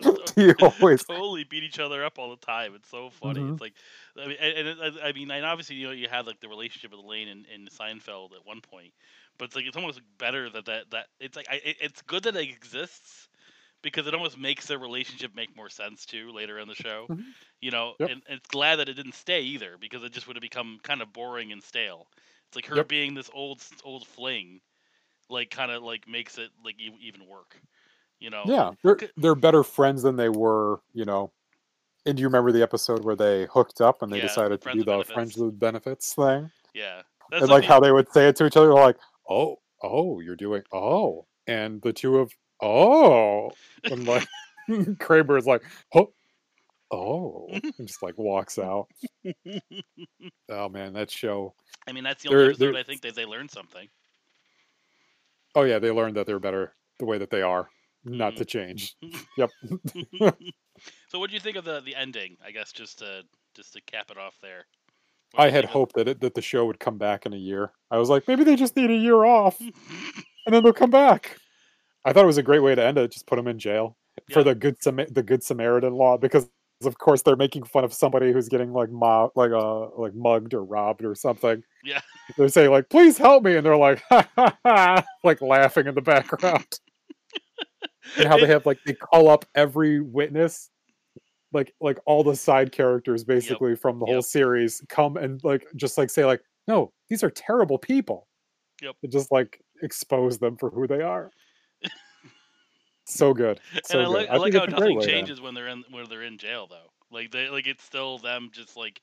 know they [laughs] you always totally beat each other up all the time. It's so funny. Mhm. It's like, I mean, and, and I mean, and obviously, you know, you had like the relationship with Elaine and, and Seinfeld at one point, but it's like it's almost better that that that it's like I, it, it's good that it exists because it almost makes their relationship make more sense too later in the show. Mhm. You know, Yep. and, and it's glad that it didn't stay either because it just would have become kind of boring and stale. It's like her Yep. being this old old fling, like kind of like makes it like e- even work. You know, yeah, they're they're better friends than they were, you know. And do you remember the episode where they hooked up and they Yeah, decided to do the benefits. friends with benefits thing? yeah. That's and like the- how they would say it to each other, like, "Oh, oh, you're doing oh," and the two of oh, [laughs] and like [laughs] Kramer is like, "Oh, oh," [laughs] and just like walks out. Oh man, that show. I mean, that's the They're- only episode they're- I think that they learned something. Oh yeah, they learned that they're better the way that they are, not Mhm. to change. Yep. so, what do you think of the the ending? I guess just to just to cap it off there. I had hoped that it, that the show would come back in a year. I was like, maybe they just need a year off, and then they'll come back. I thought it was a great way to end it. Just put them in jail for the good Sama- the good Samaritan law because of course they're making fun of somebody who's getting like mo- like uh like mugged or robbed or something. Yeah. They're saying like, please help me, and they're like, ha ha ha, like laughing in the background. [laughs] and how they have like they call up every witness like like all the side characters basically from the whole series come and like just like say like no these are terrible people Yep. and just like expose them for who they are so good so and I good. like I, like how it's a great nothing changes when they're in when they're in jail though. Like they like it's still them just like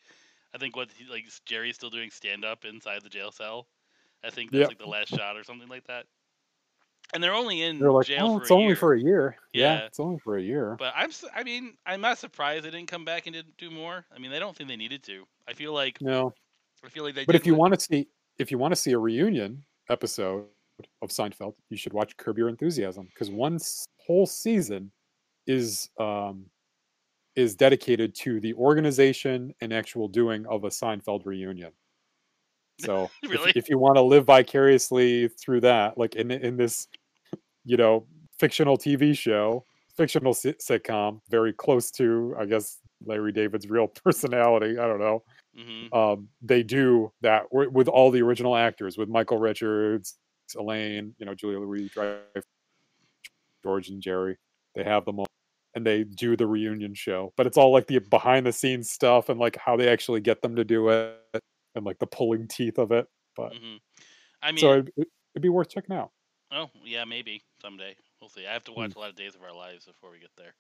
I think what like Jerry's still doing stand up inside the jail cell. I think that's Yep. like the last shot or something like that. And they're only in they're like jail oh for it's only year. for a year yeah. Yeah. it's only for a year But I'm I mean I'm not surprised they didn't come back and didn't do more. I mean they don't think they needed to. I feel like no I feel like they. but if you want to see if you want to see a reunion episode of Seinfeld, you should watch Curb Your Enthusiasm because one whole season is um is dedicated to the organization and actual doing of a Seinfeld reunion. So [laughs] if- Really? if, you want to live vicariously through that, like in in this, you know, fictional TV show, fictional si- sitcom, very close to, I guess, Larry David's real [laughs] personality. I don't know Mhm. um, they do that with all the original actors, with Michael Richards, Elaine, you know, Julia Louis Dreyfus, George and Jerry. They have them all, and they do the reunion show. But it's all like the behind the scenes stuff and like how they actually get them to do it, and like the pulling teeth of it. But Mhm. I mean, so it'd, it'd be worth checking out. oh yeah, maybe someday we'll see. I have to Hmm. watch a lot of Days of Our Lives before we get there.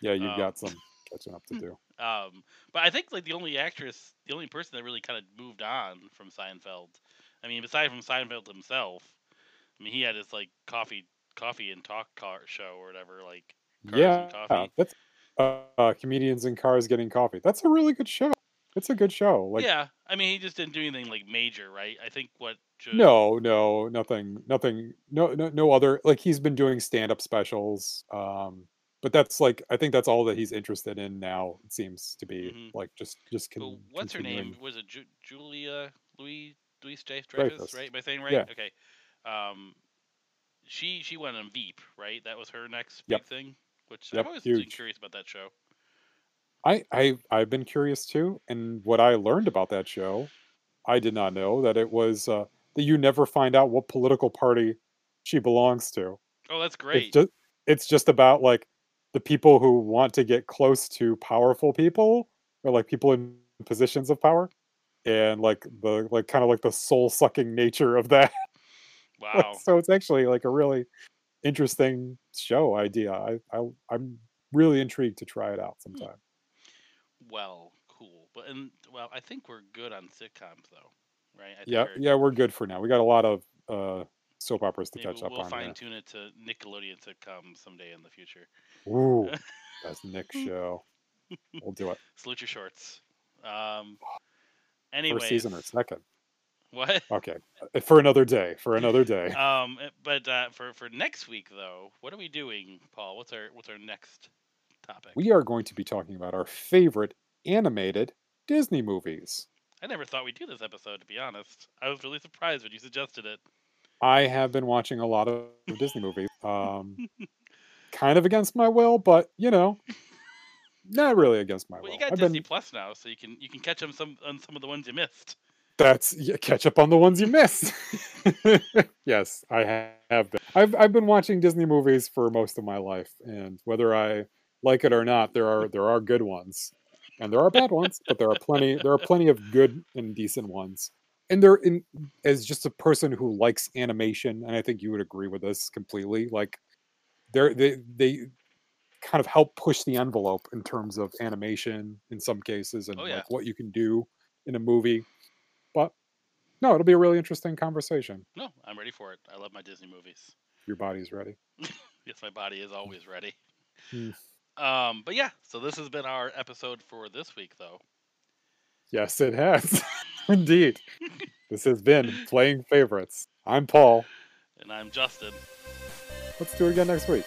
Yeah, you've Um, got some catching up to [laughs] do. Um, but I think like the only actress, the only person that really kind of moved on from Seinfeld. I mean, aside from Seinfeld himself, I mean, he had his like coffee, coffee and talk car show or whatever. Like, Cars and Yeah, Coffee. that's uh, uh, comedians in cars getting coffee. That's a really good show. It's a good show. Like yeah, I mean, he just didn't do anything like major, right? I think what ju- No, no, nothing, nothing, no, no, no other. Like he's been doing stand-up specials, um, but that's like I think that's all that he's interested in now. It seems to be Mhm. like just, just. Con- what's her name? Was it Ju- Julia Louis Louis Dreyfus, Dreyfus. right? Am I saying right? Yeah. Okay. Um, she she went on Veep, right? That was her next Yep. big thing. Which Yep, I've always huge. curious about that show. I, I, I've been curious too, and what I learned about that show, I did not know that it was uh, that you never find out what political party she belongs to. Oh, that's It's great. just, it's just about like the people who want to get close to powerful people or like people in positions of power and like the like kind of like the soul sucking nature of that [laughs] wow. so it's actually like a really interesting show idea i, I i'm really intrigued to try it out sometime Well, cool. But and well, I think we're good on sitcoms though, right? I yeah we're- yeah we're good for now we got a lot of uh soap operas to catch up we'll on fine tune it to Nickelodeon sitcoms someday in the future. Ooh, [laughs] that's Nick's [laughs] show we'll do it Salute your shorts. Um. first Anyways, season or second what? [laughs] okay uh, for another day for another day Um, eh, but uh, for for next week though, what are we doing, Paul? What's our what's our next topic? we are going to be talking about our favorite animated Disney movies. I never thought we'd do this episode. To be honest, I was really surprised when you suggested it. I have been watching a lot of [laughs] Disney movies, um, kind of against my will, but you know, [laughs] not really against my Well, will. you got I've Disney been, Plus now, so you can you can catch them some on some of the ones you missed. That's yeah, catch up on the ones you missed. [laughs] yes, I have been. I've I've been watching Disney movies for most of my life, and whether I like it or not, there are there are good ones, and there are bad ones, but there are plenty there are plenty of good and decent ones. And they're in as just a person who likes animation, and I think you would agree with this completely. Like they're they they kind of help push the envelope in terms of animation in some cases and Oh, yeah. like what you can do in a movie. No, it'll be a really interesting conversation. No, I'm ready for it. I love my Disney movies. Your body's ready. [laughs] Yes, my body is always ready. Hmm. Um, but yeah, so this has been our episode for this week, though. Yes, it has. [laughs] Indeed. this has been Playing Favorites. I'm Paul. And I'm Justin. Let's do it again next week.